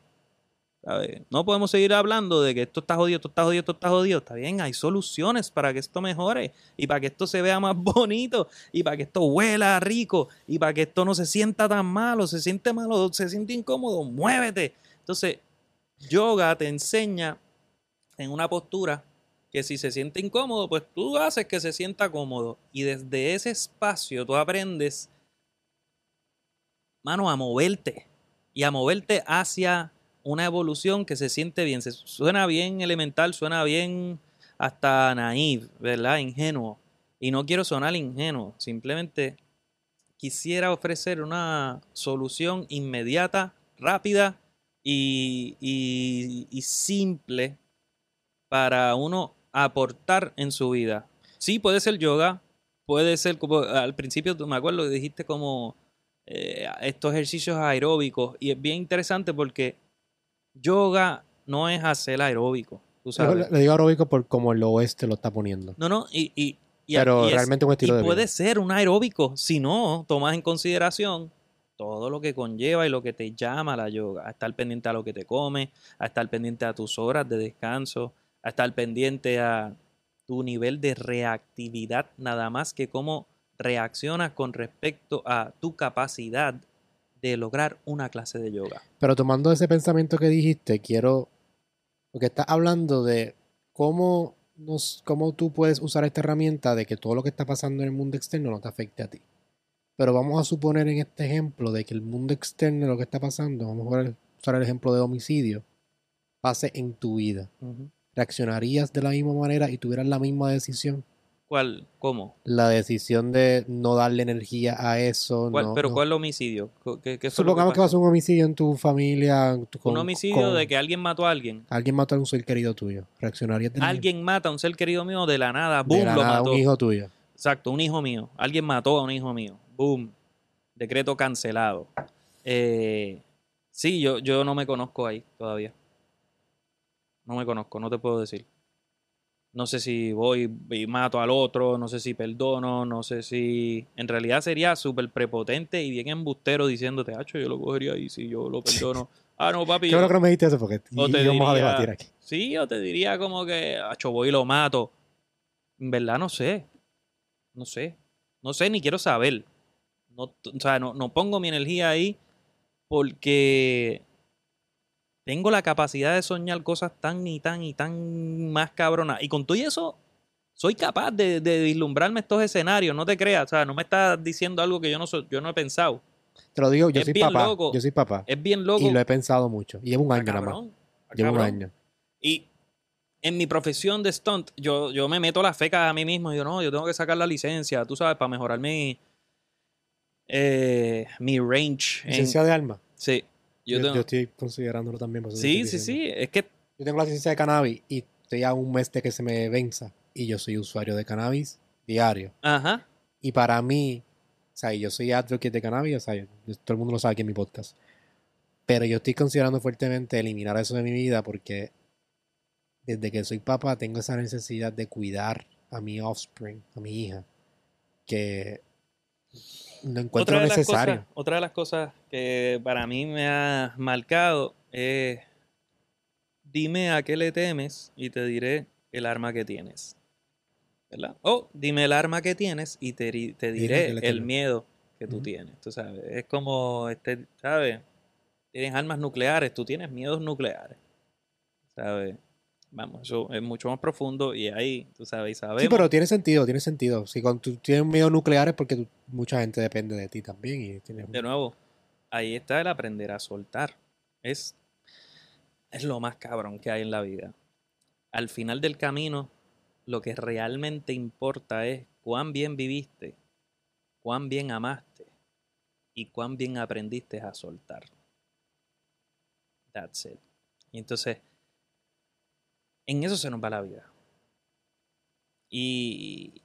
[SPEAKER 2] No podemos seguir hablando de que esto está jodido, esto está jodido, esto está jodido. Está bien, hay soluciones para que esto mejore y para que esto se vea más bonito y para que esto huela rico y para que esto no se sienta tan malo, se siente malo, se siente incómodo, muévete. Entonces, yoga te enseña en una postura que si se siente incómodo, pues tú haces que se sienta cómodo y desde ese espacio tú aprendes, mano, a moverte y a moverte hacia una evolución que se siente bien. Se, suena bien elemental, suena bien hasta naive, ¿verdad? Ingenuo. Y no quiero sonar ingenuo, simplemente quisiera ofrecer una solución inmediata, rápida y, y, simple para uno aportar en su vida. Sí, puede ser yoga, puede ser como al principio, me acuerdo, dijiste como eh, estos ejercicios aeróbicos y es bien interesante porque yoga no es hacer aeróbico. ¿tú sabes?
[SPEAKER 1] Le digo aeróbico por como el oeste lo está poniendo.
[SPEAKER 2] No, no, y, y,
[SPEAKER 1] Pero realmente un estilo
[SPEAKER 2] y puede ser un aeróbico si no tomas en consideración todo lo que conlleva y lo que te llama la yoga. A estar pendiente a lo que te comes, a estar pendiente a tus horas de descanso, a estar pendiente a tu nivel de reactividad, nada más que cómo reaccionas con respecto a tu capacidad de lograr una clase de yoga.
[SPEAKER 1] Pero tomando ese pensamiento que dijiste, quiero, porque estás hablando de cómo, nos, cómo tú puedes usar esta herramienta de que todo lo que está pasando en el mundo externo no te afecte a ti. Pero vamos a suponer en este ejemplo de que el mundo externo, lo que está pasando, vamos a usar el ejemplo de homicidio, pase en tu vida. ¿Reaccionarías de la misma manera y tuvieras la misma decisión?
[SPEAKER 2] ¿Cuál? ¿Cómo?
[SPEAKER 1] La decisión de no darle energía a eso.
[SPEAKER 2] ¿Pero cuál homicidio?
[SPEAKER 1] ¿Qué, qué Supongamos que, pasó un homicidio en tu familia.
[SPEAKER 2] un homicidio de que alguien mató a alguien.
[SPEAKER 1] Alguien mató a un ser querido tuyo. ¿Reaccionarías
[SPEAKER 2] de Alguien mata a un ser querido mío de la nada. Boom, de la lo nada,
[SPEAKER 1] un hijo tuyo.
[SPEAKER 2] Exacto, un hijo mío. Alguien mató a un hijo mío. Boom. Decreto cancelado. Eh, sí, yo, yo no me conozco ahí todavía. No me conozco, no te puedo decir. No sé si voy y mato al otro, no sé si perdono, no sé si... En realidad sería súper prepotente y bien embustero diciéndote, hacho, yo lo cogería ahí si yo lo perdono. Ah, no, papi.
[SPEAKER 1] Yo creo que no me dijiste eso porque
[SPEAKER 2] o te vamos a debatir aquí. Sí, yo te diría como que, hacho, voy y lo mato. En verdad no sé. No sé. No sé ni quiero saber. No, o sea, no, no pongo mi energía ahí porque tengo la capacidad de soñar cosas tan y tan y tan más cabronas. Y con todo eso, soy capaz de, de vislumbrarme estos escenarios, no te creas. O sea, no me estás diciendo algo que yo no, yo no he pensado.
[SPEAKER 1] Te lo digo, yo soy papá. Yo soy papá.
[SPEAKER 2] Es bien loco.
[SPEAKER 1] Y lo he pensado mucho. Y llevo un año nada más. Llevo un año.
[SPEAKER 2] Y en mi profesión de stunt, yo, yo me meto la feca a mí mismo. Y yo, no, yo tengo que sacar la licencia, tú sabes, para mejorar mi, eh, mi range.
[SPEAKER 1] ¿Licencia de alma?
[SPEAKER 2] Sí.
[SPEAKER 1] Yo, estoy considerándolo también.
[SPEAKER 2] sí, sí, sí. Es que.
[SPEAKER 1] Yo tengo la licencia de cannabis y estoy a un mes de que se me venza. Y yo soy usuario de cannabis diario.
[SPEAKER 2] Ajá.
[SPEAKER 1] Y para mí, o sea, yo soy advocate de cannabis, o sea, todo el mundo lo sabe aquí en mi podcast. Pero yo estoy considerando fuertemente eliminar eso de mi vida porque desde que soy papá tengo esa necesidad de cuidar a mi offspring, a mi hija, que no encuentro otra necesario.
[SPEAKER 2] otra de las cosas que para mí me ha marcado es, dime a qué le temes y te diré el arma que tienes. ¿Verdad? O dime el arma que tienes y te, diré el miedo que tú tienes. Tú sabes, es como, este, ¿sabes? Tienes armas nucleares, tú tienes miedos nucleares. ¿sabes? Vamos, eso es mucho más profundo y ahí, tú sabes, sabemos.
[SPEAKER 1] Sí, pero tiene sentido, tiene sentido. Si cuando tú tienes miedo nuclear es porque tú- mucha gente depende de ti también. Y tienes-
[SPEAKER 2] De nuevo, ahí está el aprender a soltar. Es, es lo más cabrón que hay en la vida. Al final del camino, lo que realmente importa es cuán bien viviste, cuán bien amaste y cuán bien aprendiste a soltar. That's it. Y entonces, en eso se nos va la vida. Y,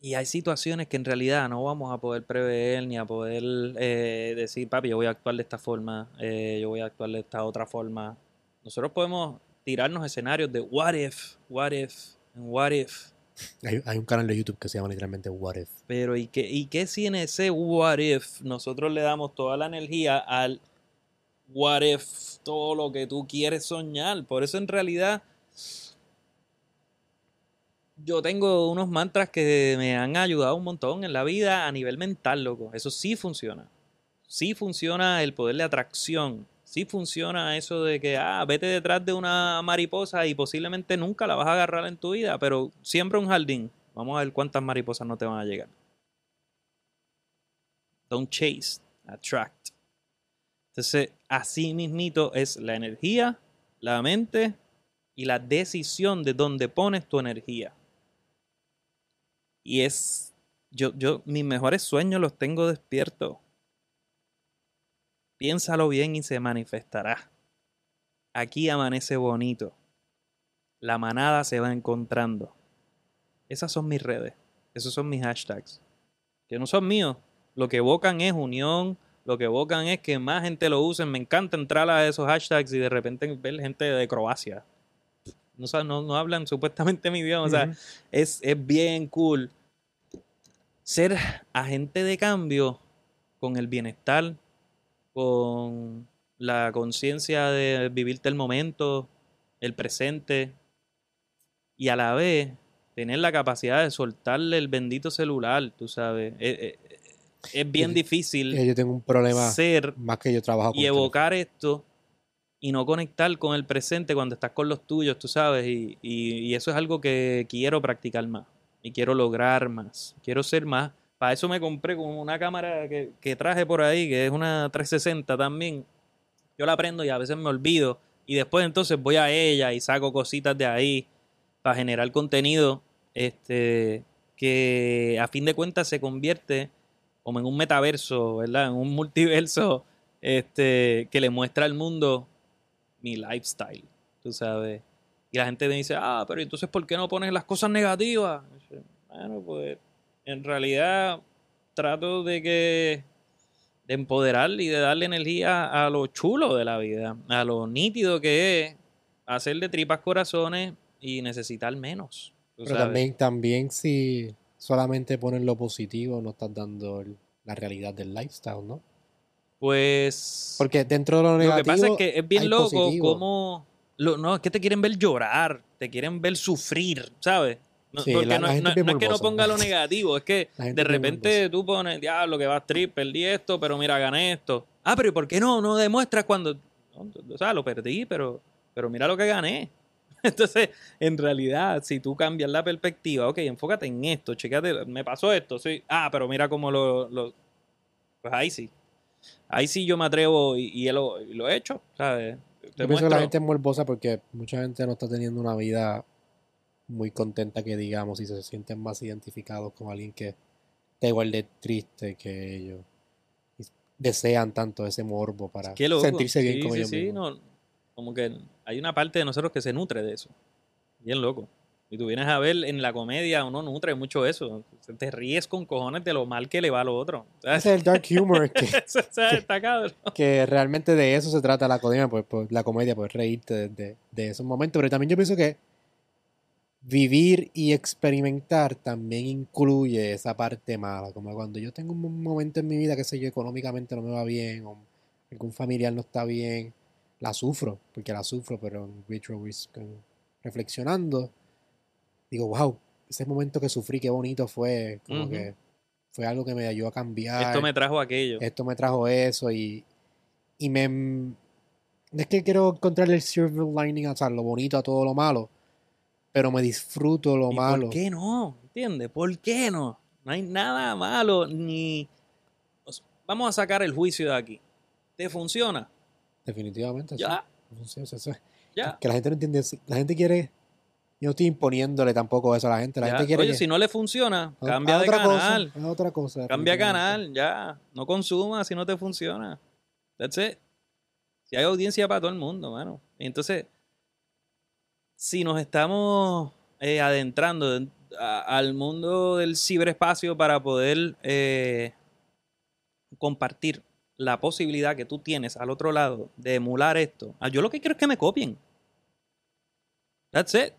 [SPEAKER 2] y hay situaciones que en realidad no vamos a poder prever ni a poder eh, decir, papi, yo voy a actuar de esta forma, eh, yo voy a actuar de esta otra forma. Nosotros podemos tirarnos escenarios de what if, what if, and what if.
[SPEAKER 1] Hay, hay un canal de YouTube que se llama literalmente What If.
[SPEAKER 2] Pero ¿y qué, ¿y qué si en ese what if nosotros le damos toda la energía al what if, todo lo que tú quieres soñar? Por eso en realidad yo tengo unos mantras que me han ayudado un montón en la vida a nivel mental, loco. Eso sí funciona. Sí funciona el poder de atracción. Sí funciona eso de que, ah, vete detrás de una mariposa y posiblemente nunca la vas a agarrar en tu vida, pero siempre un jardín. Vamos a ver cuántas mariposas no te van a llegar. Don't chase, attract. Entonces, así mismito es la energía, la mente y la decisión de dónde pones tu energía. Y es, yo, yo, mis mejores sueños los tengo despiertos. Piénsalo bien y se manifestará. Aquí amanece bonito. La manada se va encontrando. Esas son mis redes. Esos son mis hashtags. Que no son míos. Lo que evocan es unión. Lo que evocan es que más gente lo use. Me encanta entrar a esos hashtags y de repente ver gente de Croacia. No, no, no hablan supuestamente mi idioma. O sea, es, es bien cool ser agente de cambio con el bienestar, con la conciencia de vivirte el momento, el presente, y a la vez tener la capacidad de soltarle el bendito celular, tú sabes. Es, es- es bien difícil
[SPEAKER 1] Yo tengo un problema
[SPEAKER 2] ser
[SPEAKER 1] más que yo trabajo con
[SPEAKER 2] y evocar esto y no conectar con el presente cuando estás con los tuyos, tú sabes, y, y- y eso es algo que quiero practicar más y quiero lograr más, quiero ser más. Para eso me compré como una cámara que, que traje por ahí, que es una 360 también. Yo la prendo y a veces me olvido y después entonces voy a ella y saco cositas de ahí para generar contenido este que a fin de cuentas se convierte como en un metaverso, ¿verdad? En un multiverso este, que le muestra al mundo mi lifestyle, tú sabes. Y la gente me dice, ah, pero entonces ¿por qué no pones las cosas negativas? Yo, Bueno, pues en realidad trato de que de empoderar y de darle energía a lo chulo de la vida, a lo nítido que es hacer de tripas corazones y necesitar menos.
[SPEAKER 1] Pero
[SPEAKER 2] sabes.
[SPEAKER 1] también, también si solamente pones lo positivo, no estás dando el- la realidad del lifestyle, ¿no?
[SPEAKER 2] Pues
[SPEAKER 1] Porque dentro de lo
[SPEAKER 2] Lo
[SPEAKER 1] negativo.
[SPEAKER 2] que pasa es que es bien loco
[SPEAKER 1] positivo.
[SPEAKER 2] como... lo- no, es que te quieren ver llorar, te quieren ver sufrir, ¿sabes? No,
[SPEAKER 1] Sí,
[SPEAKER 2] porque
[SPEAKER 1] la-
[SPEAKER 2] no,
[SPEAKER 1] la gente
[SPEAKER 2] no-
[SPEAKER 1] es
[SPEAKER 2] que no ponga lo negativo, es que de repente tú pones, diablo, que vas trip, perdí esto, pero mira, gané esto. Ah, pero ¿y por qué no? No demuestras cuando... o sea, lo perdí, pero, pero mira lo que gané. Entonces, en realidad, si tú cambias la perspectiva, ok, enfócate en esto, checate, me pasó esto, sí. Ah, pero mira cómo lo, lo- Pues ahí sí. Ahí sí yo me atrevo y, y lo, y lo he hecho, ¿sabes? Te
[SPEAKER 1] Yo pienso que la gente es morbosa porque mucha gente no está teniendo una vida muy contenta que digamos y se sienten más identificados con alguien que está igual de triste que ellos. Y desean tanto ese morbo para sentirse bien
[SPEAKER 2] sí,
[SPEAKER 1] con
[SPEAKER 2] sí,
[SPEAKER 1] ellos
[SPEAKER 2] sí,
[SPEAKER 1] mismos.
[SPEAKER 2] no, como que hay una parte de nosotros que se nutre de eso. Bien loco. Y tú vienes a ver en la comedia, uno nutre mucho eso. Te ríes con cojones de lo mal que le va a lo otro. ¿sabes?
[SPEAKER 1] Ese es el dark humor que,
[SPEAKER 2] cabrón.
[SPEAKER 1] que realmente de eso se trata la comedia, pues, pues, la comedia, pues reírte de, de- de esos momentos. Pero también yo pienso que vivir y experimentar también incluye esa parte mala, como cuando yo tengo un momento en mi vida que sé yo económicamente no me va bien o algún familiar no está bien, la sufro, porque la sufro, pero en retro- reflexionando, digo, wow, ese momento que sufrí, qué bonito fue, como
[SPEAKER 2] Ujú.
[SPEAKER 1] que fue algo que me ayudó a cambiar
[SPEAKER 2] Esto me trajo aquello.
[SPEAKER 1] esto me trajo eso y, y me es que quiero encontrar el silver lining, o sea, lo bonito a todo lo malo, pero me disfruto lo
[SPEAKER 2] ¿Y
[SPEAKER 1] malo.
[SPEAKER 2] ¿Por qué no? ¿Entiendes? ¿Por qué no? No hay nada malo ni... o sea, vamos a sacar el juicio de aquí. ¿Te funciona?
[SPEAKER 1] Definitivamente. sí. Eso
[SPEAKER 2] ya.
[SPEAKER 1] Que la gente no entiende. La gente quiere. Yo no estoy imponiéndole tampoco eso a la gente. La
[SPEAKER 2] ya.
[SPEAKER 1] gente quiere.
[SPEAKER 2] Oye,
[SPEAKER 1] que-
[SPEAKER 2] si no le funciona,
[SPEAKER 1] a-
[SPEAKER 2] cambia
[SPEAKER 1] a
[SPEAKER 2] de canal.
[SPEAKER 1] Cosa, a otra cosa.
[SPEAKER 2] Cambia canal, ya. No consuma si no te funciona. That's it. Si hay audiencia para todo el mundo, mano. Y entonces, si nos estamos eh, adentrando a- al mundo del ciberespacio para poder eh, compartir la posibilidad que tú tienes al otro lado de emular esto, ah, yo lo que quiero es que me copien. That's it.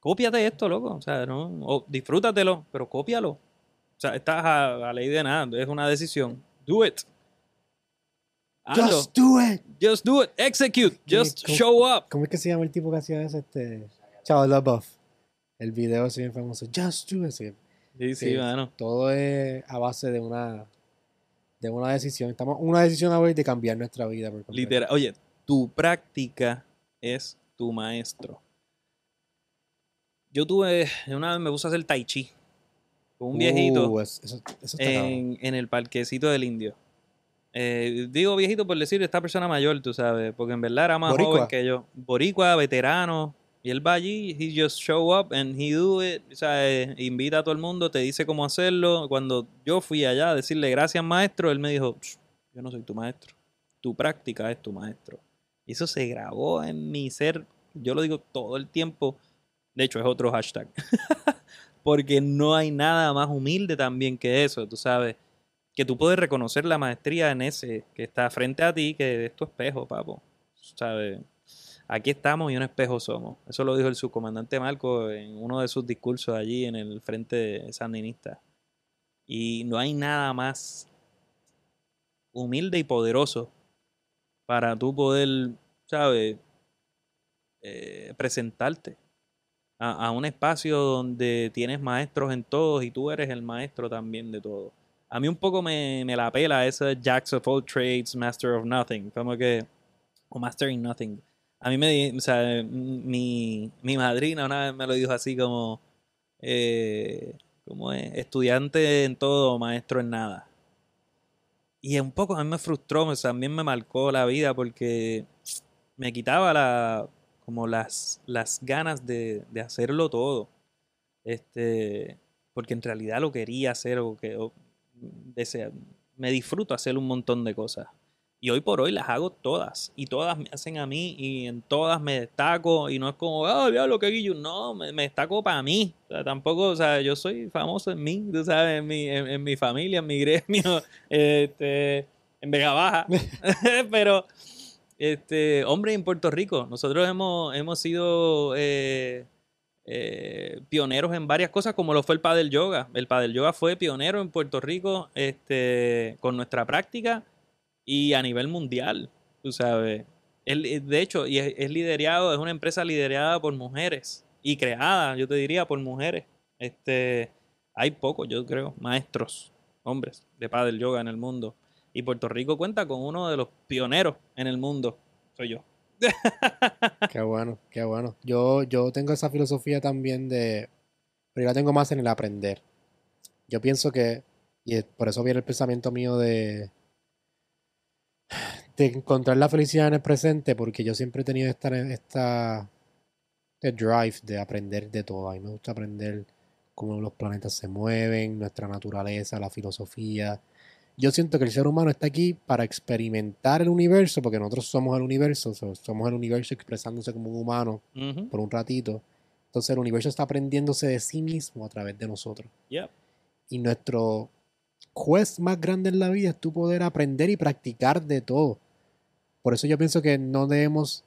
[SPEAKER 2] Cópiate esto, loco. O sea, no, o disfrútatelo, pero cópialo. O sea, estás a, a ley de nada, es una decisión. Do it. Hazlo.
[SPEAKER 1] Just do it.
[SPEAKER 2] Just do it. Execute.
[SPEAKER 1] ¿Qué-
[SPEAKER 2] Just
[SPEAKER 1] cómo-
[SPEAKER 2] show up.
[SPEAKER 1] ¿Cómo es que se llama el tipo que hacía eso? Este. Chavo LaBeouf. El video así bien famoso. Just do it. sí.
[SPEAKER 2] Sí, sí,
[SPEAKER 1] Sí.
[SPEAKER 2] mano.
[SPEAKER 1] Todo es a base de una. De una decisión. Estamos una decisión ver de cambiar nuestra vida. por.
[SPEAKER 2] Literal. Oye, tu práctica es tu maestro. Yo tuve, una vez me puse a hacer tai chi con un viejito
[SPEAKER 1] Uh, eso, eso, eso está cabrón.
[SPEAKER 2] en, en el parquecito del indio. Eh, digo viejito por decir esta persona mayor, tú sabes, porque en verdad era más
[SPEAKER 1] Boricua.
[SPEAKER 2] joven que yo. Boricua, veterano. Y él va allí, he just show up and he do it. O sea, eh, invita a todo el mundo, te dice cómo hacerlo. Cuando yo fui allá a decirle gracias maestro, él me dijo, "Ch, yo no soy tu maestro. Tu práctica es tu maestro. Eso se grabó en mi ser. Yo lo digo todo el tiempo. De hecho, es otro hashtag. Porque no hay nada más humilde también que eso, tú sabes. Que tú puedes reconocer la maestría en ese que está frente a ti, que es tu espejo, papo. ¿Sabes? Aquí estamos y un espejo somos. Eso lo dijo el subcomandante Marco en uno de sus discursos allí en el frente sandinista. Y no hay nada más humilde y poderoso para tú poder, ¿sabes? Eh, presentarte a, un espacio donde tienes maestros en todos y tú eres el maestro también de todo. A mí un poco me, me la pela ese Jacks of all trades, Master of nothing, como que, o Mastering nothing. A mí me, o sea, mi, mi madrina una vez me lo dijo así como, eh, ¿cómo es? Estudiante en todo, maestro en nada. Y un poco a mí me frustró, me- también me marcó la vida porque me quitaba la, como las, las ganas de, de hacerlo todo. Este, porque en realidad lo quería hacer o que o desea- me disfruto hacer un montón de cosas. Y hoy por hoy las hago todas. Y todas me hacen a mí. Y en todas me destaco. Y no es como, ah, ya lo que guillo. No, me, destaco para mí. Tampoco, o sea, yo soy famoso en mí, tú sabes, en mi, en, en mi familia, en mi gremio, este, en Vega Baja. Pero, este, hombre, en Puerto Rico, nosotros hemos, hemos sido eh, eh, pioneros en varias cosas, como lo fue el Padel Yoga. El Padel Yoga fue pionero en Puerto Rico este, con nuestra práctica y a nivel mundial, tú sabes. Eh, de hecho, y es, es liderado, es una empresa liderada por mujeres y creada, yo te diría, por mujeres. Este, hay pocos, yo creo, maestros, hombres de Padel Yoga en el mundo. Y Puerto Rico cuenta con uno de los pioneros en el mundo. Soy yo.
[SPEAKER 1] Qué bueno, qué bueno. Yo, yo tengo esa filosofía también de. Pero yo la tengo más en el aprender. Yo pienso que. Y es- por eso viene el pensamiento mío de. De encontrar la felicidad en el presente, porque yo siempre he tenido esta, esta este drive de aprender de todo. A mí me gusta aprender cómo los planetas se mueven, nuestra naturaleza, la filosofía. Yo siento que el ser humano está aquí para experimentar el universo, porque nosotros somos el universo, so- somos el universo expresándose como un humano por un ratito. Entonces el universo está aprendiéndose de sí mismo a través de nosotros. Y nuestro quest más grande en la vida es tu poder aprender y practicar de todo. Por eso yo pienso que no debemos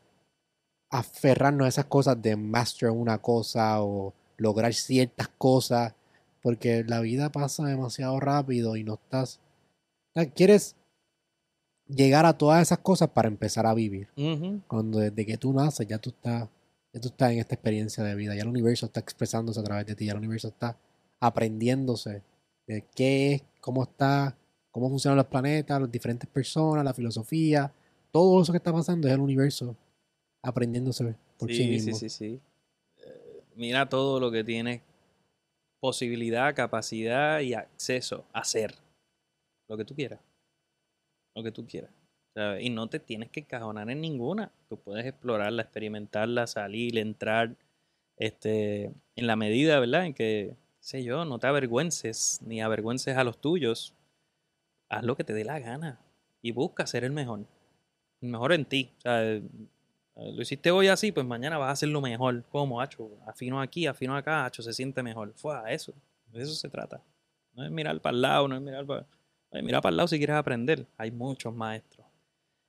[SPEAKER 1] aferrarnos a esas cosas de master una cosa o lograr ciertas cosas, porque la vida pasa demasiado rápido y no estás... Quieres llegar a todas esas cosas para empezar a vivir. Cuando desde que tú naces ya tú estás, ya tú estás en esta experiencia de vida, ya el universo está expresándose a través de ti, ya el universo está aprendiéndose de qué es, cómo está, cómo funcionan los planetas, las diferentes personas, la filosofía, todo eso que está pasando es el universo aprendiéndose por sí,
[SPEAKER 2] Sí,
[SPEAKER 1] mismo.
[SPEAKER 2] sí, sí, sí. Eh, mira todo lo que tienes posibilidad, capacidad y acceso a hacer. Lo que tú quieras. Lo que tú quieras. ¿sabes? Y no te tienes que encajonar en ninguna. Tú puedes explorarla, experimentarla, salir, entrar. Este, en la medida, ¿verdad? En que, sé yo, no te avergüences ni avergüences a los tuyos. Haz lo que te dé la gana. Y busca ser el mejor. El mejor en ti. O sea, eh, lo hiciste hoy así, pues mañana vas a hacerlo mejor. ¿Cómo, hacho? Afino aquí, afino acá, hacho, se siente mejor. Fue eso. De eso se trata. No es mirar para el lado, no es mirar para... Mira para el lado si quieres aprender. Hay muchos maestros.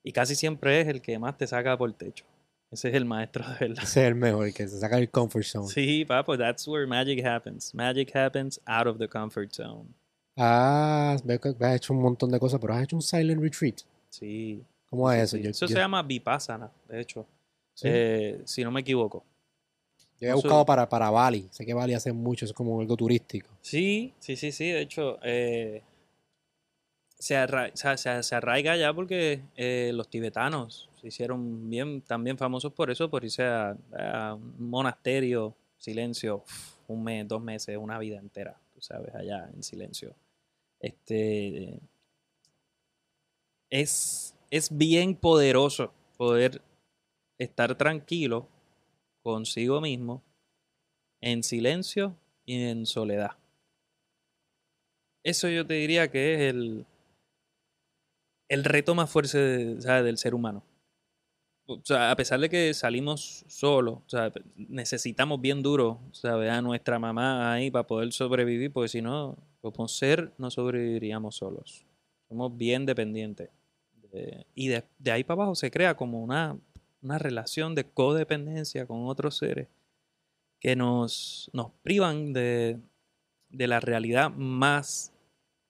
[SPEAKER 2] Y casi siempre es el que más te saca por el techo. Ese es el maestro de verdad.
[SPEAKER 1] Ese es el mejor, que se saca del comfort zone.
[SPEAKER 2] Sí, papo, that's where magic happens. Magic happens out of the comfort zone.
[SPEAKER 1] Ah, veo que has hecho un montón de cosas, pero has hecho un silent retreat.
[SPEAKER 2] Sí.
[SPEAKER 1] ¿Cómo es
[SPEAKER 2] sí,
[SPEAKER 1] eso?
[SPEAKER 2] sí.
[SPEAKER 1] Yo,
[SPEAKER 2] Eso
[SPEAKER 1] yo-
[SPEAKER 2] se llama Vipassana, de hecho.
[SPEAKER 1] sí.
[SPEAKER 2] Eh, si no me equivoco.
[SPEAKER 1] Yo he buscado para, para Bali. Sé que Bali hace mucho, es como algo turístico.
[SPEAKER 2] Sí, sí, sí, sí. De hecho, eh, se, arra- se- se- arraiga ya porque eh, los tibetanos se hicieron bien, también famosos por eso, por irse a, un monasterio, silencio, un mes, dos meses, una vida entera, tú sabes, allá en silencio. Este es, es bien poderoso poder estar tranquilo consigo mismo, en silencio y en soledad. Eso yo te diría que es el, el reto más fuerte del ser humano. O sea, a pesar de que salimos solos, o sea, necesitamos bien duro, ¿sabes? A nuestra mamá ahí para poder sobrevivir, porque si no, como ser, no sobreviviríamos solos. Somos bien dependientes. De- y de, de ahí para abajo se crea como una, una relación de codependencia con otros seres que nos, nos privan de, de la realidad más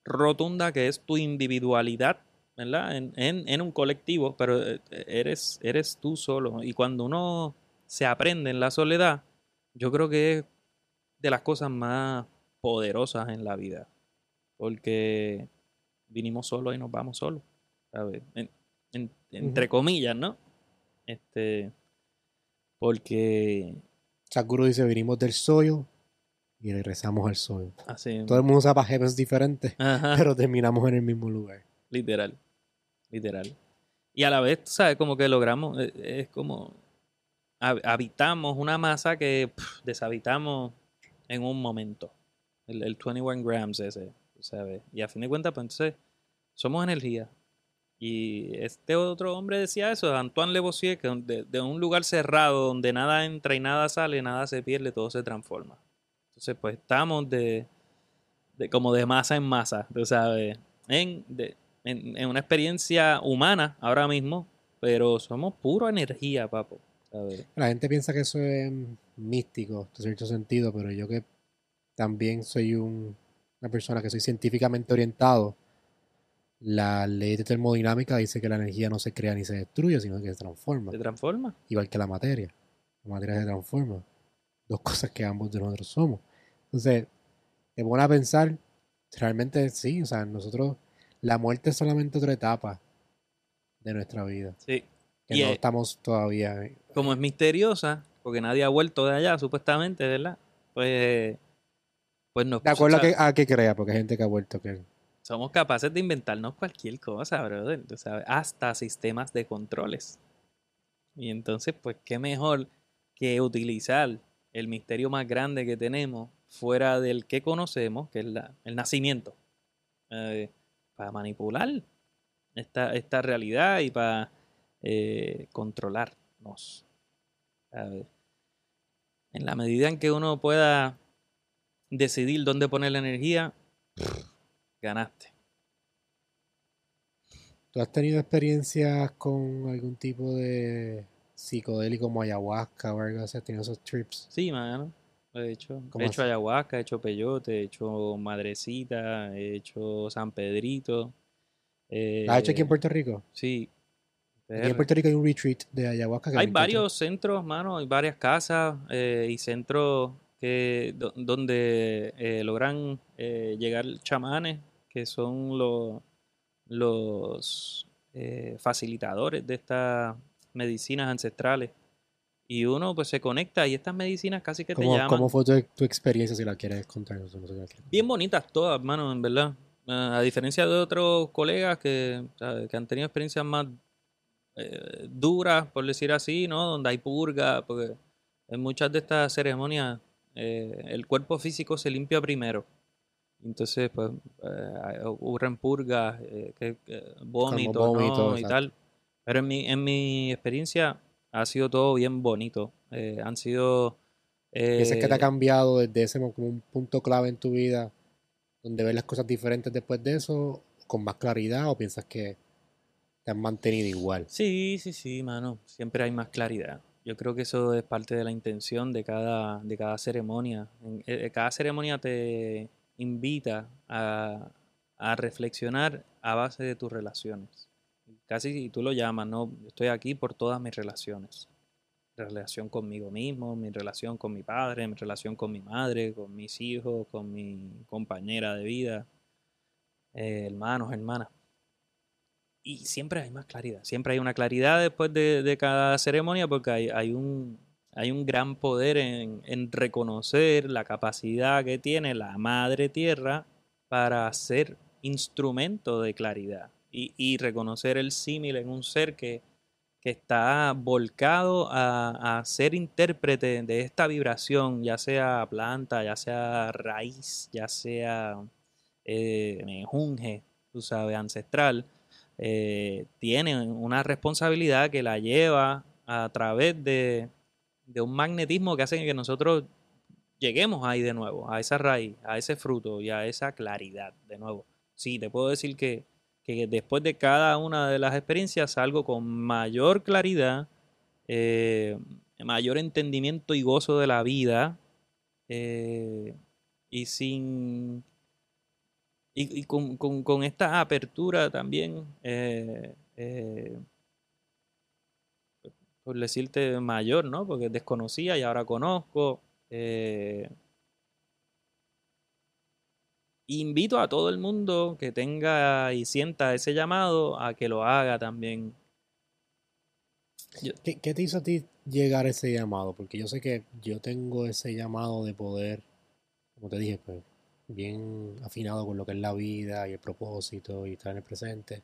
[SPEAKER 2] rotunda que es tu individualidad, ¿verdad? En, en- en un colectivo, pero eh, eres, eres tú solo. Y cuando uno se aprende en la soledad, yo creo que es de las cosas más poderosas en la vida. Porque vinimos solos y nos vamos solos. ¿sabes? En- en- entre comillas, ¿no? Este. Porque.
[SPEAKER 1] Sakura dice, vinimos del soil y regresamos al soil.
[SPEAKER 2] Así.
[SPEAKER 1] Todo el mundo usa para jefes diferentes, pero terminamos en el mismo lugar.
[SPEAKER 2] Literal. Literal. Y a la vez, ¿sabes? Como que logramos, eh, es como hab- habitamos una masa que deshabitamos en un momento. El, el 21 grams ese, ¿sabes? Y a fin de cuentas, pues entonces, somos energía. Y este otro hombre decía eso, Antoine Lavoisier, que de, de un lugar cerrado donde nada entra y nada sale, nada se pierde, todo se transforma. Entonces, pues estamos de, de como de masa en masa, sabes, en, de- en, en una experiencia humana ahora mismo, pero somos pura energía, papo, ¿sabes?
[SPEAKER 1] La gente piensa que eso es místico, en cierto sentido, pero yo que también soy un- una persona que soy científicamente orientado, la ley de termodinámica dice que la energía no se crea ni se destruye, sino que se transforma,
[SPEAKER 2] Se transforma.
[SPEAKER 1] igual que la materia. La materia se transforma. Dos cosas que ambos de nosotros somos. Entonces, te pone a pensar, realmente sí, o sea, nosotros, la muerte es solamente otra etapa de nuestra vida,
[SPEAKER 2] Sí.
[SPEAKER 1] que
[SPEAKER 2] Y,
[SPEAKER 1] no estamos todavía
[SPEAKER 2] Como es misteriosa, porque nadie ha vuelto de allá, supuestamente, ¿verdad? Pues, pues nos
[SPEAKER 1] De acuerdo a que, a que crea, porque hay gente que ha vuelto que.
[SPEAKER 2] somos capaces de inventarnos cualquier cosa, brother. tú sabes, hasta sistemas de controles. Y entonces, pues, qué mejor que utilizar el misterio más grande que tenemos fuera del que conocemos, que es la- el nacimiento, eh, para manipular esta, esta realidad y para eh, controlarnos. ¿sabes? En la medida en que uno pueda decidir dónde poner la energía, ganaste.
[SPEAKER 1] ¿Tú has tenido experiencias con algún tipo de psicodélico como ayahuasca o algo así? ¿Has tenido esos trips?
[SPEAKER 2] Sí, mano. Lo he hecho.
[SPEAKER 1] ¿Cómo
[SPEAKER 2] He hecho ayahuasca, he hecho peyote, he hecho madrecita, he hecho San Pedrito.
[SPEAKER 1] ¿Lo has hecho aquí en
[SPEAKER 2] eh,
[SPEAKER 1] Puerto Rico?
[SPEAKER 2] Sí.
[SPEAKER 1] Aquí en. Puerto Rico hay un retreat de ayahuasca. que
[SPEAKER 2] Hay varios centros, mano, hay varias casas eh, y centros que, do- donde eh, logran llegar chamanes, que son los, los facilitadores de estas medicinas ancestrales. Y uno pues se conecta y estas medicinas casi que te
[SPEAKER 1] ¿Cómo,
[SPEAKER 2] llaman.
[SPEAKER 1] cómo fue tu, tu experiencia si la quieres contar? No sé, no sé si la quieres
[SPEAKER 2] Bien bonitas todas, mano, en verdad. Ah, a diferencia de otros colegas que, ¿sabes? que han tenido experiencias más eh, duras, por decir así, ¿no? Donde hay purga, porque en muchas de estas ceremonias eh, el cuerpo físico se limpia primero. Entonces, pues, eh, ocurren purgas, eh, que, que- vómito,
[SPEAKER 1] vómito,
[SPEAKER 2] ¿no? y tal. Pero en mi, en mi experiencia ha sido todo bien bonito. Eh, han sido...
[SPEAKER 1] ¿Piensas que te ha
[SPEAKER 2] eh,
[SPEAKER 1] cambiado desde ese mo- como un punto clave en tu vida donde ves las cosas diferentes después de eso, con más claridad, o piensas que te has mantenido igual?
[SPEAKER 2] Sí, sí, sí, mano. Siempre hay más claridad. Yo creo que eso es parte de la intención de cada, de cada ceremonia. En- eh, cada ceremonia te invita a, a reflexionar a base de tus relaciones. Casi tú lo llamas, ¿no? Estoy aquí por todas mis relaciones. Relación conmigo mismo, mi relación con mi padre, mi relación con mi madre, con mis hijos, con mi compañera de vida, eh, hermanos, hermanas y siempre hay más claridad. Siempre hay una claridad después de, de cada ceremonia porque hay, hay un, hay un gran poder en, en reconocer la capacidad que tiene la madre tierra para ser instrumento de claridad y, reconocer el símil en un ser que, que está volcado a, a ser intérprete de esta vibración, ya sea planta, ya sea raíz, ya sea eh, tú sabes, ancestral eh, tiene una responsabilidad que la lleva a través de, de un magnetismo que hace que nosotros lleguemos ahí de nuevo, a esa raíz, a ese fruto y a esa claridad de nuevo. Sí, te puedo decir que, que después de cada una de las experiencias salgo con mayor claridad, eh, mayor entendimiento y gozo de la vida eh, y sin y, con, con- esta apertura también, eh, por decirte mayor, ¿no? Porque desconocía y ahora conozco. Invito a todo el mundo que tenga y sienta ese llamado a que lo haga también.
[SPEAKER 1] ¿Qué, te hizo a ti llegar ese llamado? Porque yo sé que yo tengo ese llamado de poder, como te dije, pues bien afinado con lo que es la vida y el propósito y estar en el presente.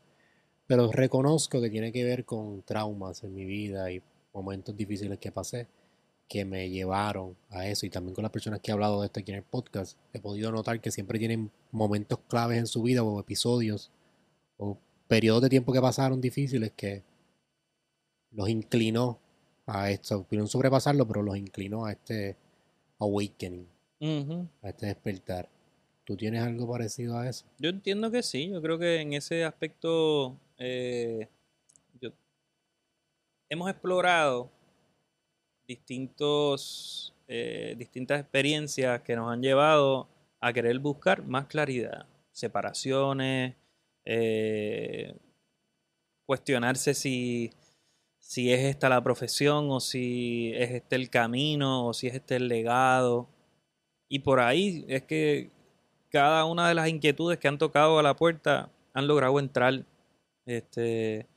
[SPEAKER 1] Pero reconozco que tiene que ver con traumas en mi vida y momentos difíciles que pasé que me llevaron a eso. Y también con las personas que he hablado de esto aquí en el podcast, he podido notar que siempre tienen momentos claves en su vida o episodios o periodos de tiempo que pasaron difíciles que los inclinó a esto. Pudieron sobrepasarlo, pero los inclinó a este awakening, a este despertar. ¿Tú tienes algo parecido a eso?
[SPEAKER 2] Yo entiendo que sí, yo creo que en ese aspecto eh, yo- hemos explorado distintos, eh, distintas experiencias que nos han llevado a querer buscar más claridad, separaciones, eh, cuestionarse si, si es esta la profesión o si es este el camino o si es este el legado. Y por ahí es que cada una de las inquietudes que han tocado a la puerta han logrado entrar este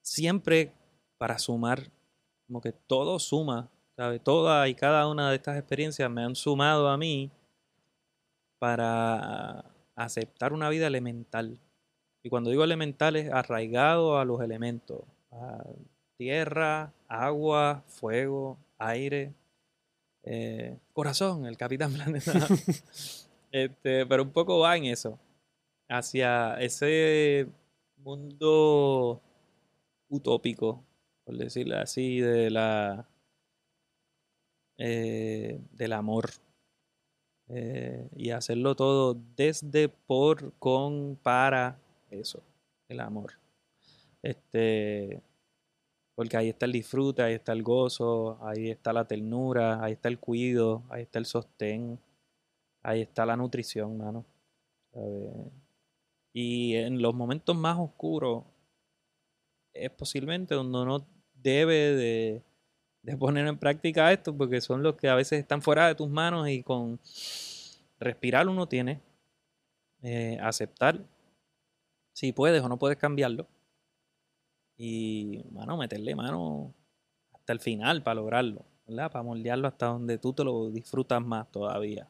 [SPEAKER 2] siempre para sumar como que todo suma ¿sabe? toda y cada una de estas experiencias me han sumado a mí para aceptar una vida elemental y cuando digo elemental es arraigado a los elementos a tierra agua fuego aire eh, corazón el capitán planeta Este, pero un poco va en eso. Hacia ese mundo utópico, por decirlo así, de la eh, del amor. Eh, y hacerlo todo desde, por, con, para eso, el amor. Este, porque ahí está el disfrute, ahí está el gozo, ahí está la ternura, ahí está el cuido, ahí está el sostén. Ahí está la nutrición, mano. Y en los momentos más oscuros es posiblemente donde uno debe de, de poner en práctica esto, porque son los que a veces están fuera de tus manos y con respirar uno tiene, eh, aceptar si puedes o no puedes cambiarlo, y, mano, meterle mano hasta el final para lograrlo, ¿verdad? Para moldearlo hasta donde tú te lo disfrutas más todavía.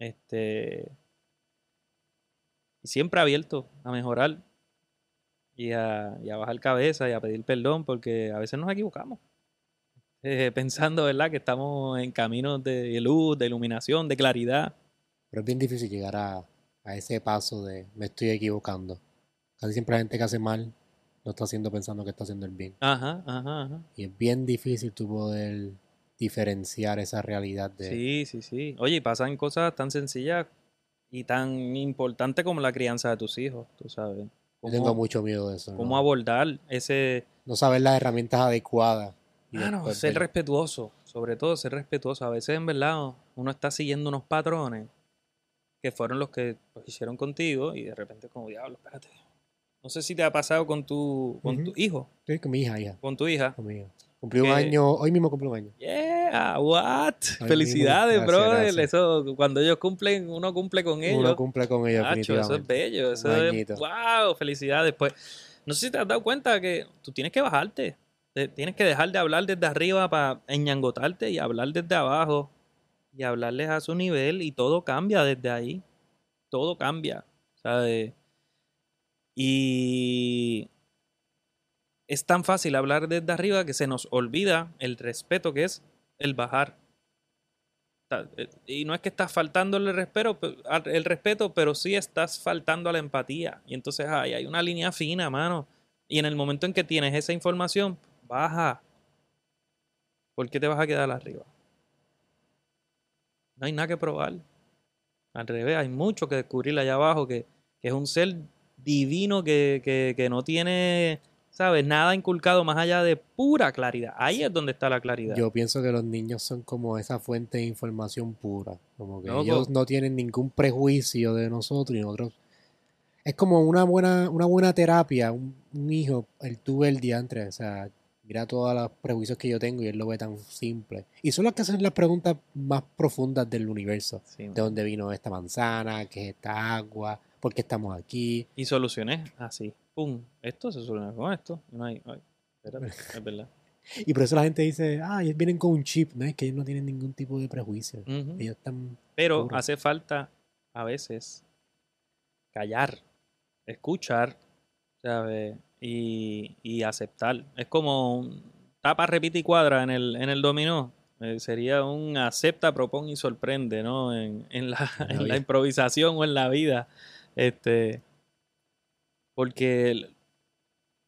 [SPEAKER 2] Este. Siempre abierto a mejorar y a, y a bajar cabeza y a pedir perdón porque a veces nos equivocamos. Eh, pensando, ¿verdad? Que estamos en caminos de luz, de iluminación, de claridad.
[SPEAKER 1] Pero es bien difícil llegar a, a ese paso de me estoy equivocando. Casi siempre la gente que hace mal lo está haciendo pensando que está haciendo el bien.
[SPEAKER 2] Ajá, ajá, ajá.
[SPEAKER 1] Y es bien difícil tú poder diferenciar esa realidad de...
[SPEAKER 2] Sí, sí, sí. Oye, y pasan cosas tan sencillas y tan importantes como la crianza de tus hijos, tú sabes.
[SPEAKER 1] Yo tengo mucho miedo de eso.
[SPEAKER 2] Cómo
[SPEAKER 1] ¿no?
[SPEAKER 2] abordar ese...
[SPEAKER 1] No saber las herramientas adecuadas.
[SPEAKER 2] Mano,
[SPEAKER 1] después
[SPEAKER 2] ser respetuoso, sobre todo ser respetuoso. A veces, en verdad, uno está siguiendo unos patrones que fueron los que los hicieron contigo y de repente como, diablo, espérate. No sé si te ha pasado con tu, con tu hijo,
[SPEAKER 1] Sí, con mi hija, hija.
[SPEAKER 2] con tu hija.
[SPEAKER 1] Con mi hija. Cumplí un año, hoy mismo cumplí un año.
[SPEAKER 2] Yeah, what? Felicidades,
[SPEAKER 1] gracias, gracias.
[SPEAKER 2] Eso, cuando ellos cumplen, uno cumple con ellos.
[SPEAKER 1] Uno cumple con ella,
[SPEAKER 2] Nacho, eso es bello. Eso es, wow, felicidades. Pues, no sé si te has dado cuenta que tú tienes que bajarte. Te- Tienes que dejar de hablar desde arriba para enñangotarte y hablar desde abajo y hablarles a su nivel y todo cambia desde ahí. Todo cambia, ¿sabes? Y es tan fácil hablar desde arriba que se nos olvida el respeto que es el bajar. Eh, Y no es que estás faltando el respeto, el respeto, pero sí estás faltando a la empatía. Y entonces ay, hay una línea fina, mano. Y en el momento en que tienes esa información, baja. ¿Por qué te vas a quedar arriba? No hay nada que probar. Al revés, hay mucho que descubrir allá abajo, que, que es un ser divino que, que- que no tiene, ¿sabes? Nada inculcado más allá de pura claridad. Ahí es donde está la claridad.
[SPEAKER 1] Yo pienso que los niños son como esa fuente de información pura. Como que ellos no tienen ningún prejuicio de nosotros y nosotros. Es como una buena, una buena terapia, un, un hijo, el tú ves el diantre, o sea, mira todos los prejuicios que yo tengo y él lo ve tan simple. Y son las que hacen las preguntas más profundas del universo.
[SPEAKER 2] Sí,
[SPEAKER 1] ¿De dónde vino esta manzana? ¿Qué es esta agua? ¿Por qué estamos aquí?
[SPEAKER 2] Y soluciones así. Pum. Esto se soluciona con esto. No hay, ay, espérate, es verdad.
[SPEAKER 1] Y por eso la gente dice, ah, ellos vienen con un chip, ¿no? Es que ellos no tienen ningún tipo de prejuicio.
[SPEAKER 2] Ujú.
[SPEAKER 1] Ellos están...
[SPEAKER 2] Pero hace falta a veces callar, escuchar, ¿sabes? Y, y aceptar. Es como un tapa, repite y cuadra en el, en el dominó. Eh, sería un acepta, propone y sorprende, ¿no? En, en la,
[SPEAKER 1] En la
[SPEAKER 2] improvisación o en la vida. Este, porque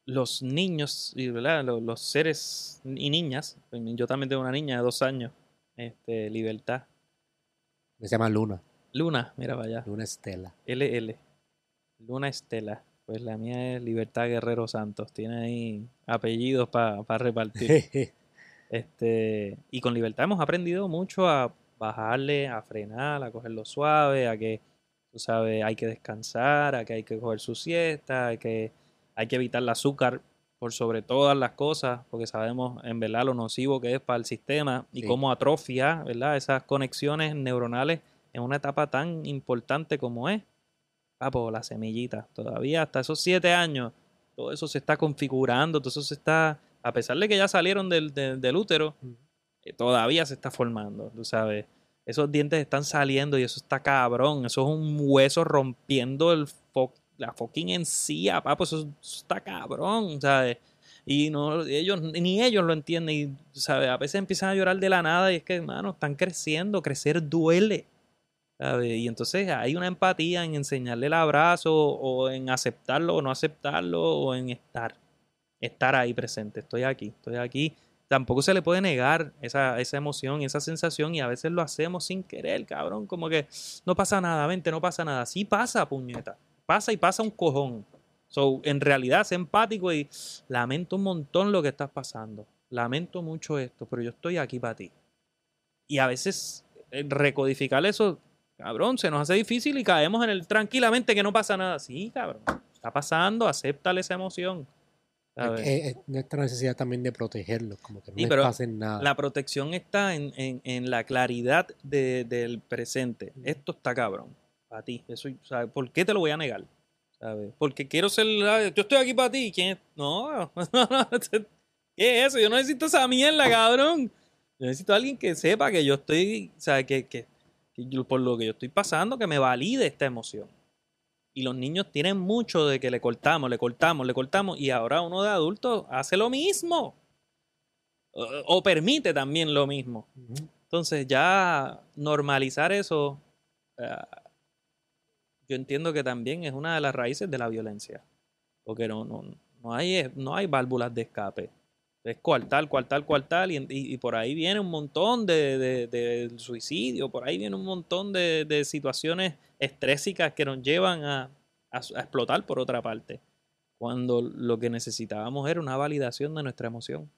[SPEAKER 2] los niños, y, ¿verdad? Los, los seres y niñas, yo también tengo una niña de dos años, este, libertad.
[SPEAKER 1] Se llama Luna,
[SPEAKER 2] Luna, mira para allá.
[SPEAKER 1] Luna Estela.
[SPEAKER 2] LL. Luna Estela. Pues la mía es Libertad Guerrero Santos. Tiene ahí apellidos para repartir. este, y con Libertad hemos aprendido mucho a bajarle, a frenar, a cogerlo suave, a que, tú sabes, hay que descansar, hay que coger su siesta, a que hay que evitar el azúcar por sobre todas las cosas, porque sabemos en verdad lo nocivo que es para el sistema y
[SPEAKER 1] Sí.
[SPEAKER 2] cómo atrofia, ¿verdad? Esas conexiones neuronales en una etapa tan importante como es, papo, la semillita. Todavía hasta esos siete años, todo eso se está configurando, todo eso se está, a pesar de que ya salieron del, del- del útero, eh, todavía se está formando, tú sabes. Esos dientes están saliendo y eso está cabrón. Eso es un hueso rompiendo el fo- la fucking encía, papo. Eso, eso está cabrón, ¿sabes? Y no, ellos, ni ellos lo entienden. Y, ¿sabes? A veces empiezan a llorar de la nada y es que, hermano, están creciendo. Crecer duele. Y entonces hay una empatía en enseñarle el abrazo o en aceptarlo o no aceptarlo o en estar. Estar ahí presente. Estoy aquí, estoy aquí. Tampoco se le puede negar esa, esa emoción y esa sensación y a veces lo hacemos sin querer, cabrón. Como que no pasa nada, vente, no pasa nada. Sí pasa, puñeta. Pasa y pasa un cojón. So, en realidad, sé empático y lamento un montón lo que estás pasando. Lamento mucho esto, pero yo estoy aquí para ti. Y a veces eh, recodificar eso, cabrón, se nos hace difícil y caemos en el tranquilamente que no pasa nada. Sí, cabrón. Está pasando, acéptale esa emoción.
[SPEAKER 1] Es, es nuestra necesidad también de protegerlos, como que no
[SPEAKER 2] Sí,
[SPEAKER 1] les
[SPEAKER 2] pero
[SPEAKER 1] pase nada.
[SPEAKER 2] La protección está en, en- en la claridad de- del presente. Esto está cabrón. Para ti. Eso, ¿Por qué te lo voy a negar? ¿sabes? Porque quiero ser, yo estoy aquí para ti, ¿quién es? No, ¿qué es eso? Yo no necesito esa mierda, cabrón. Yo necesito a alguien que sepa que yo estoy, o sea, que, que, que yo- por lo que yo estoy pasando, que me valide esta emoción. Y los niños tienen mucho de que le cortamos, le cortamos, le cortamos, y ahora uno de adulto hace lo mismo. O, o permite también lo mismo. Entonces ya normalizar eso, eh, yo entiendo que también es una de las raíces de la violencia. Porque no, no, no, hay, no hay válvulas de escape. Es coartar, coartar, coartar, y, y- y por ahí viene un montón de, de- de suicidio, por ahí viene un montón de, de situaciones estrésicas que nos llevan a, a- a explotar por otra parte. Cuando lo que necesitábamos era una validación de nuestra emoción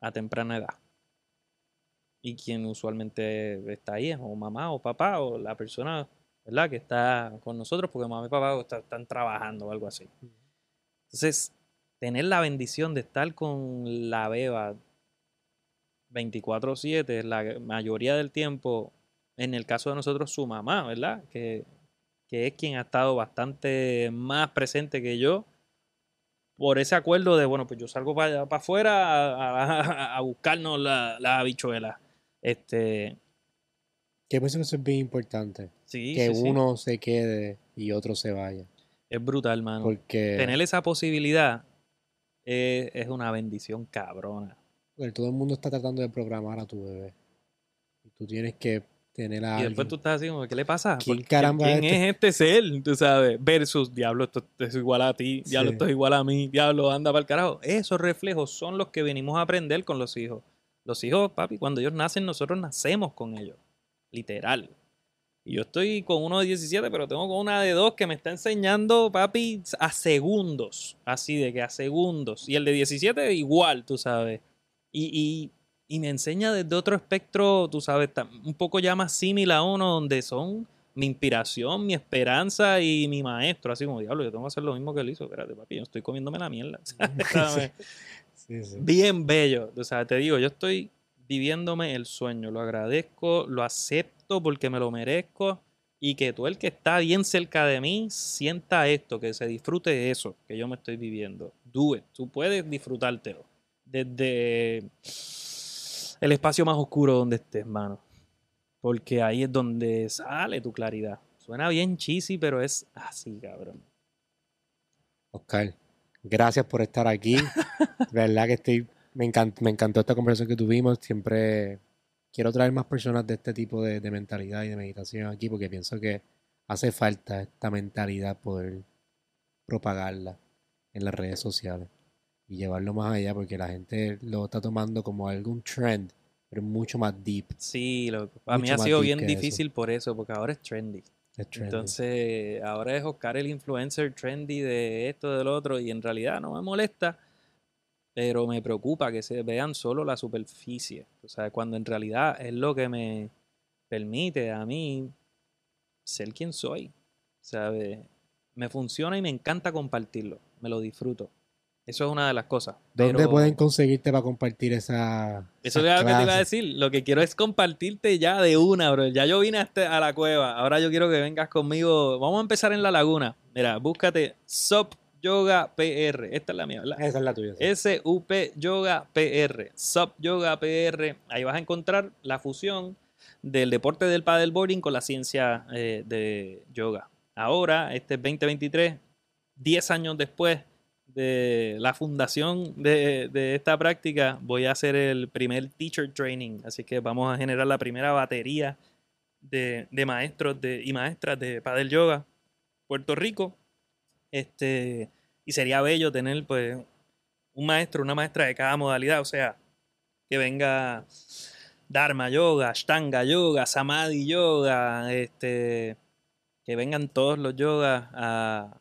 [SPEAKER 2] a temprana edad. Y quien usualmente está ahí es o mamá o papá o la persona ¿verdad? que está con nosotros porque mamá y papá está- están trabajando o algo así. Entonces, tener la bendición de estar con la beba 24/7 la mayoría del tiempo, en el caso de nosotros, su mamá, ¿verdad? Que, que es quien ha estado bastante más presente que yo por ese acuerdo de, bueno, pues yo salgo para afuera a, a- a buscarnos la, la habichuela. Este,
[SPEAKER 1] Que pienso que eso es bien importante.
[SPEAKER 2] sí,
[SPEAKER 1] que
[SPEAKER 2] sí, sí.
[SPEAKER 1] uno se quede y otro se vaya.
[SPEAKER 2] es brutal, mano.
[SPEAKER 1] Porque
[SPEAKER 2] Tener esa posibilidad es, es una bendición cabrona.
[SPEAKER 1] todo el mundo está tratando de programar a tu bebé. Y tú tienes que tener a
[SPEAKER 2] Y después tú estás así como, ¿qué le pasa?
[SPEAKER 1] ¿Quién
[SPEAKER 2] ¿Por qué-
[SPEAKER 1] caramba
[SPEAKER 2] ¿Quién
[SPEAKER 1] es
[SPEAKER 2] es este ser? Tú sabes, versus, diablo, esto, esto es igual a ti, diablo,
[SPEAKER 1] Sí.
[SPEAKER 2] esto es igual a mí, diablo, anda para el carajo. Esos reflejos son los que venimos a aprender con los hijos. Los hijos, papi, cuando ellos nacen, nosotros nacemos con ellos. Literal. Y yo estoy con uno de 17, pero tengo con una de 2 que me está enseñando, papi, a segundos. Así de que a segundos. Y el de 17 igual, tú sabes. Y, y, y me enseña desde otro espectro, tú sabes, un poco ya más similar a uno, donde son mi inspiración, mi esperanza y mi maestro. Así como, diablo, yo tengo que hacer lo mismo que él hizo. Espérate, papi, yo estoy comiéndome la mierda. ¿sabes?
[SPEAKER 1] Sí, sí.
[SPEAKER 2] bien bello. O sea, te digo, yo estoy viviéndome el sueño. Lo agradezco, lo acepto porque me lo merezco. Y que tú, el que está bien cerca de mí, sienta esto, que se disfrute de eso que yo me estoy viviendo. Do it. Tú puedes disfrutártelo. Desde el espacio más oscuro donde estés, mano. Porque ahí es donde sale tu claridad. Suena bien cheesy, pero es así, cabrón.
[SPEAKER 1] Oscar, gracias por estar aquí. verdad que estoy, me, encant- me encantó esta conversación que tuvimos. Siempre quiero traer más personas de este tipo de, de mentalidad y de meditación aquí porque pienso que hace falta esta mentalidad poder propagarla en las redes sociales y llevarlo más allá porque la gente lo está tomando como algún trend, pero mucho más deep.
[SPEAKER 2] Sí, lo, para mí ha sido bien
[SPEAKER 1] eso.
[SPEAKER 2] difícil por eso, porque ahora es trendy.
[SPEAKER 1] Es trendy.
[SPEAKER 2] Entonces, ahora es Oscar el influencer trendy de esto, del otro, y en realidad no me molesta, pero me preocupa que se vean solo la superficie. O sea, cuando en realidad es lo que me permite a mí ser quien soy. ¿Sabe? Me funciona y me encanta compartirlo. Me lo disfruto. Eso es una de las cosas.
[SPEAKER 1] ¿Dónde
[SPEAKER 2] pero-
[SPEAKER 1] pueden conseguirte para compartir esa
[SPEAKER 2] eso es lo que te iba a decir. Lo que quiero es compartirte ya de una, bro. Ya yo vine a, a la cueva. Ahora yo quiero que vengas conmigo. Vamos a empezar en la laguna. Mira, búscate Sup Yoga PR. Esta es la mía, ¿verdad?
[SPEAKER 1] Esa es la tuya. sí.
[SPEAKER 2] S-U-P Yoga PR. Sup Yoga PR. Ahí vas a encontrar la fusión del deporte del paddleboarding con la ciencia eh, de yoga. Ahora, este es 2023, 10 años después de la fundación de, de esta práctica, voy a hacer el primer teacher training. Así que vamos a generar la primera batería de, de maestros de, y maestras de paddle yoga Puerto Rico. Este, y sería bello tener pues un maestro, una maestra de cada modalidad, o sea, que venga Dharma Yoga, Ashtanga Yoga, Samadhi Yoga, este, que vengan todos los yogas a,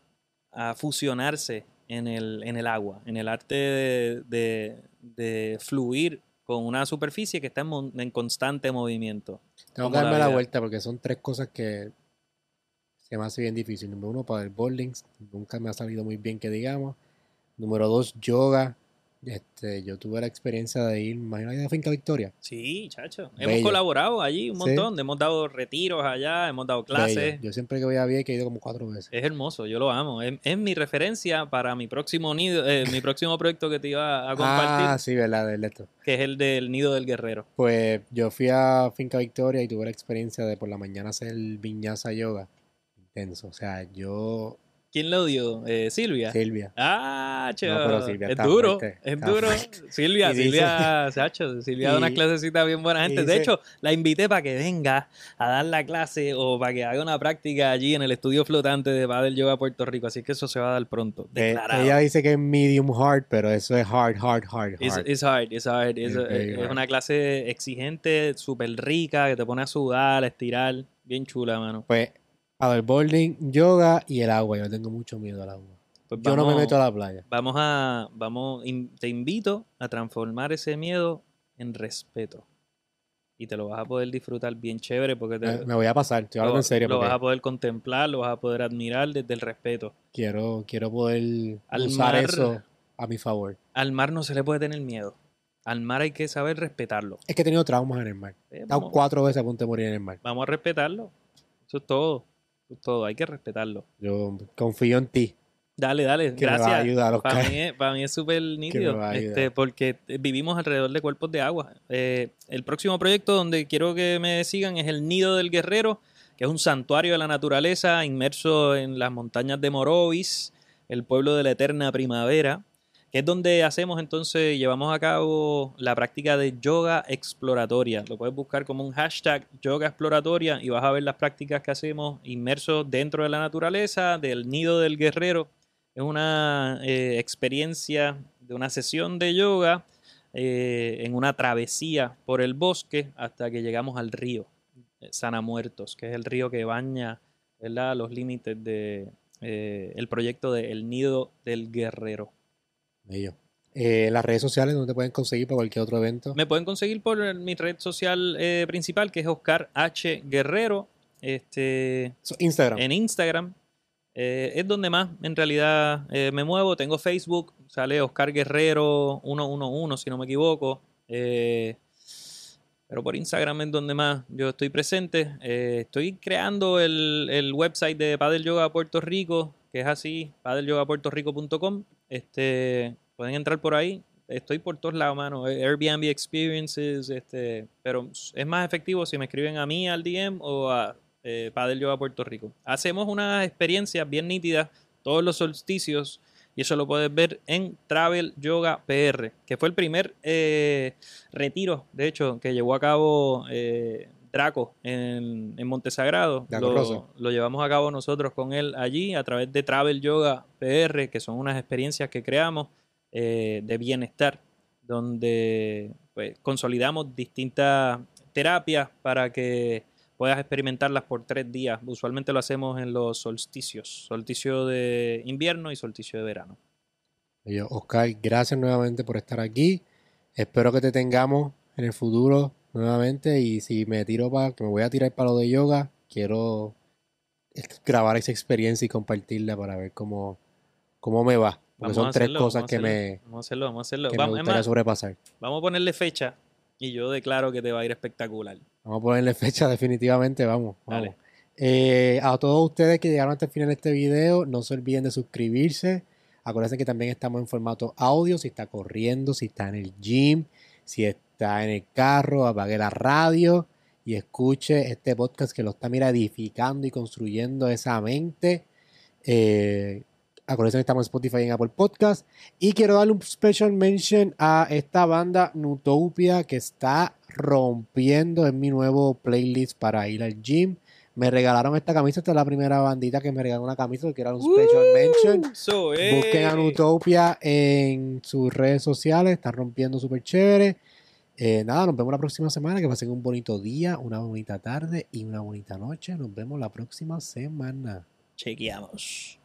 [SPEAKER 2] a fusionarse en el, en el agua, en el arte de, de- de fluir con una superficie que está en, en constante movimiento.
[SPEAKER 1] Tengo que darme
[SPEAKER 2] la
[SPEAKER 1] vuelta porque son tres cosas que se me hace bien difícil. Número uno, para el bowling, nunca me ha salido muy bien que digamos. Número dos, yoga. Este, yo tuve la experiencia de ir, imagínate, a Finca Victoria.
[SPEAKER 2] Sí, chacho.
[SPEAKER 1] Bello.
[SPEAKER 2] Hemos colaborado allí un
[SPEAKER 1] Sí.
[SPEAKER 2] montón. Hemos dado retiros allá, hemos dado clases.
[SPEAKER 1] Bello. Yo siempre que voy a Vieques he ido como cuatro veces.
[SPEAKER 2] Es hermoso, yo lo amo. Es, es mi referencia para mi próximo nido, eh, mi próximo proyecto que te iba a compartir,
[SPEAKER 1] Ah, sí, verdad, del esto.
[SPEAKER 2] que es el del nido del guerrero.
[SPEAKER 1] Pues yo fui a Finca Victoria y tuve la experiencia de por la mañana hacer viñasa yoga. O sea, yo,
[SPEAKER 2] ¿Quién lo dio? Eh, Silvia.
[SPEAKER 1] Silvia.
[SPEAKER 2] Ah, cho.
[SPEAKER 1] No, pero Silvia
[SPEAKER 2] es duro,
[SPEAKER 1] fuerte,
[SPEAKER 2] es duro.
[SPEAKER 1] fuerte.
[SPEAKER 2] Silvia,
[SPEAKER 1] dice-
[SPEAKER 2] Silvia, Sacho, Silvia da unas
[SPEAKER 1] y-
[SPEAKER 2] clasecitas bien buena gente. de hecho, la invité para que venga a dar la clase o para que haga una práctica allí en el estudio flotante de Padel Yoga Puerto Rico. Así que eso se va a dar pronto.
[SPEAKER 1] Eh,
[SPEAKER 2] Declarado.
[SPEAKER 1] ella dice que es medium hard, pero eso es hard, hard, hard, hard.
[SPEAKER 2] it's hard, it's hard. Es,
[SPEAKER 1] It's
[SPEAKER 2] es
[SPEAKER 1] hard.
[SPEAKER 2] una clase exigente, súper rica, que te pone a sudar, a estirar. Bien chula, mano.
[SPEAKER 1] Pues paddleboarding, yoga y el agua. Yo tengo mucho miedo al agua.
[SPEAKER 2] Pues
[SPEAKER 1] Yo no me meto a la playa.
[SPEAKER 2] Vamos a, vamos, in- te invito a transformar ese miedo en respeto. Y te lo vas a poder disfrutar bien chévere porque te,
[SPEAKER 1] Me, me voy a pasar, estoy hablando
[SPEAKER 2] lo,
[SPEAKER 1] en serio,
[SPEAKER 2] lo vas a poder contemplar, lo vas a poder admirar desde el respeto.
[SPEAKER 1] quiero, quiero poder
[SPEAKER 2] Al
[SPEAKER 1] usar
[SPEAKER 2] mar-
[SPEAKER 1] eso a mi favor.
[SPEAKER 2] Al mar no se le puede tener miedo. Al mar hay que saber respetarlo.
[SPEAKER 1] Es que he tenido traumas en el mar.
[SPEAKER 2] Eh,
[SPEAKER 1] He estado cuatro veces a punto de morir en el mar.
[SPEAKER 2] vamos a respetarlo. Eso es todo. Todo. Hay que respetarlo.
[SPEAKER 1] Yo confío en ti,
[SPEAKER 2] Dale, dale.
[SPEAKER 1] que me vas a
[SPEAKER 2] Gracias.
[SPEAKER 1] ayudar,
[SPEAKER 2] Para mí, es- para mí es súper nítido,
[SPEAKER 1] a
[SPEAKER 2] este, porque vivimos alrededor de cuerpos de agua. Eh, el próximo proyecto donde quiero que me sigan es el Nido del Guerrero, que es un santuario de la naturaleza inmerso en las montañas de Morovis, el pueblo de la eterna primavera, que es donde hacemos entonces, llevamos a cabo la práctica de yoga exploratoria. Lo puedes buscar como un hashtag yoga exploratoria y vas a ver las prácticas que hacemos inmersos dentro de la naturaleza, del Nido del Guerrero. Es una eh, experiencia de una sesión de yoga eh, en una travesía por el bosque hasta que llegamos al río eh, Sana Muertos, que es el río que baña ¿verdad? los límites de eh, el proyecto de El Nido del Guerrero.
[SPEAKER 1] Bello. Eh, las redes sociales donde te pueden conseguir para cualquier otro evento.
[SPEAKER 2] Me pueden conseguir por mi red social eh, principal, que es Oscar H. Guerrero. Este,
[SPEAKER 1] Instagram.
[SPEAKER 2] en Instagram. eh, es donde más en realidad me muevo. Tengo Facebook, sale Oscar Guerrero 111, si no me equivoco. Pero por Instagram es donde más yo estoy presente. Estoy creando el, el website de Padel Yoga Puerto Rico, que es así, padelyogapuertorico.com. Este, pueden entrar por ahí. Estoy por todos lados, mano. Airbnb Experiences, este, pero es más efectivo si me escriben a mí al DM o a eh, Padel Yoga Puerto Rico. Hacemos unas experiencias bien nítidas todos los solsticios y eso lo puedes ver en Travel Yoga PR, que fue el primer eh, retiro, de hecho, que llevó a cabo eh, Draco en, en Montesagrado. Lo, lo llevamos a cabo nosotros con él allí a través de Travel Yoga PR, que son unas experiencias que creamos eh, de bienestar, donde pues, consolidamos distintas terapias para que puedas experimentarlas por tres días. Usualmente lo hacemos en los solsticios, solsticio de invierno y solsticio de verano.
[SPEAKER 1] Oscar, gracias nuevamente por estar aquí. Espero que te tengamos en el futuro nuevamente. Y si me tiro para que me voy a tirar para lo de yoga, quiero grabar esa experiencia y compartirla para ver cómo, cómo me va. Porque
[SPEAKER 2] Vamos
[SPEAKER 1] son tres cosas que me,
[SPEAKER 2] Vamos a hacerlo, vamos a hacerlo.
[SPEAKER 1] que me
[SPEAKER 2] Vamos, es
[SPEAKER 1] gustaría
[SPEAKER 2] más,
[SPEAKER 1] sobrepasar.
[SPEAKER 2] vamos a ponerle fecha y yo declaro que te va a ir espectacular.
[SPEAKER 1] Vamos a ponerle fecha definitivamente, vamos. vamos.
[SPEAKER 2] Dale.
[SPEAKER 1] Eh, a todos ustedes que llegaron hasta el final de este video, no se olviden de suscribirse. Acuérdense que también estamos en formato audio, si está corriendo, si está en el gym, si está en el carro, apague la radio y escuche este podcast que lo está mira, edificando y construyendo esa mente. Eh, acuérdense que estamos en Spotify y en Apple Podcast. Y quiero darle un special mention a esta banda Nutopia que está rompiendo en mi nuevo playlist para ir al gym. Me regalaron esta camisa, esta es la primera bandita que me regaló una camisa, quiero dar un special mention.
[SPEAKER 2] So,
[SPEAKER 1] Busquen a
[SPEAKER 2] eh,
[SPEAKER 1] Nutopia en sus redes sociales, están rompiendo súper chévere. Eh, nada, nos vemos la próxima semana, que pasen un bonito día, una bonita tarde y una bonita noche. Nos vemos la próxima semana.
[SPEAKER 2] Chequeamos.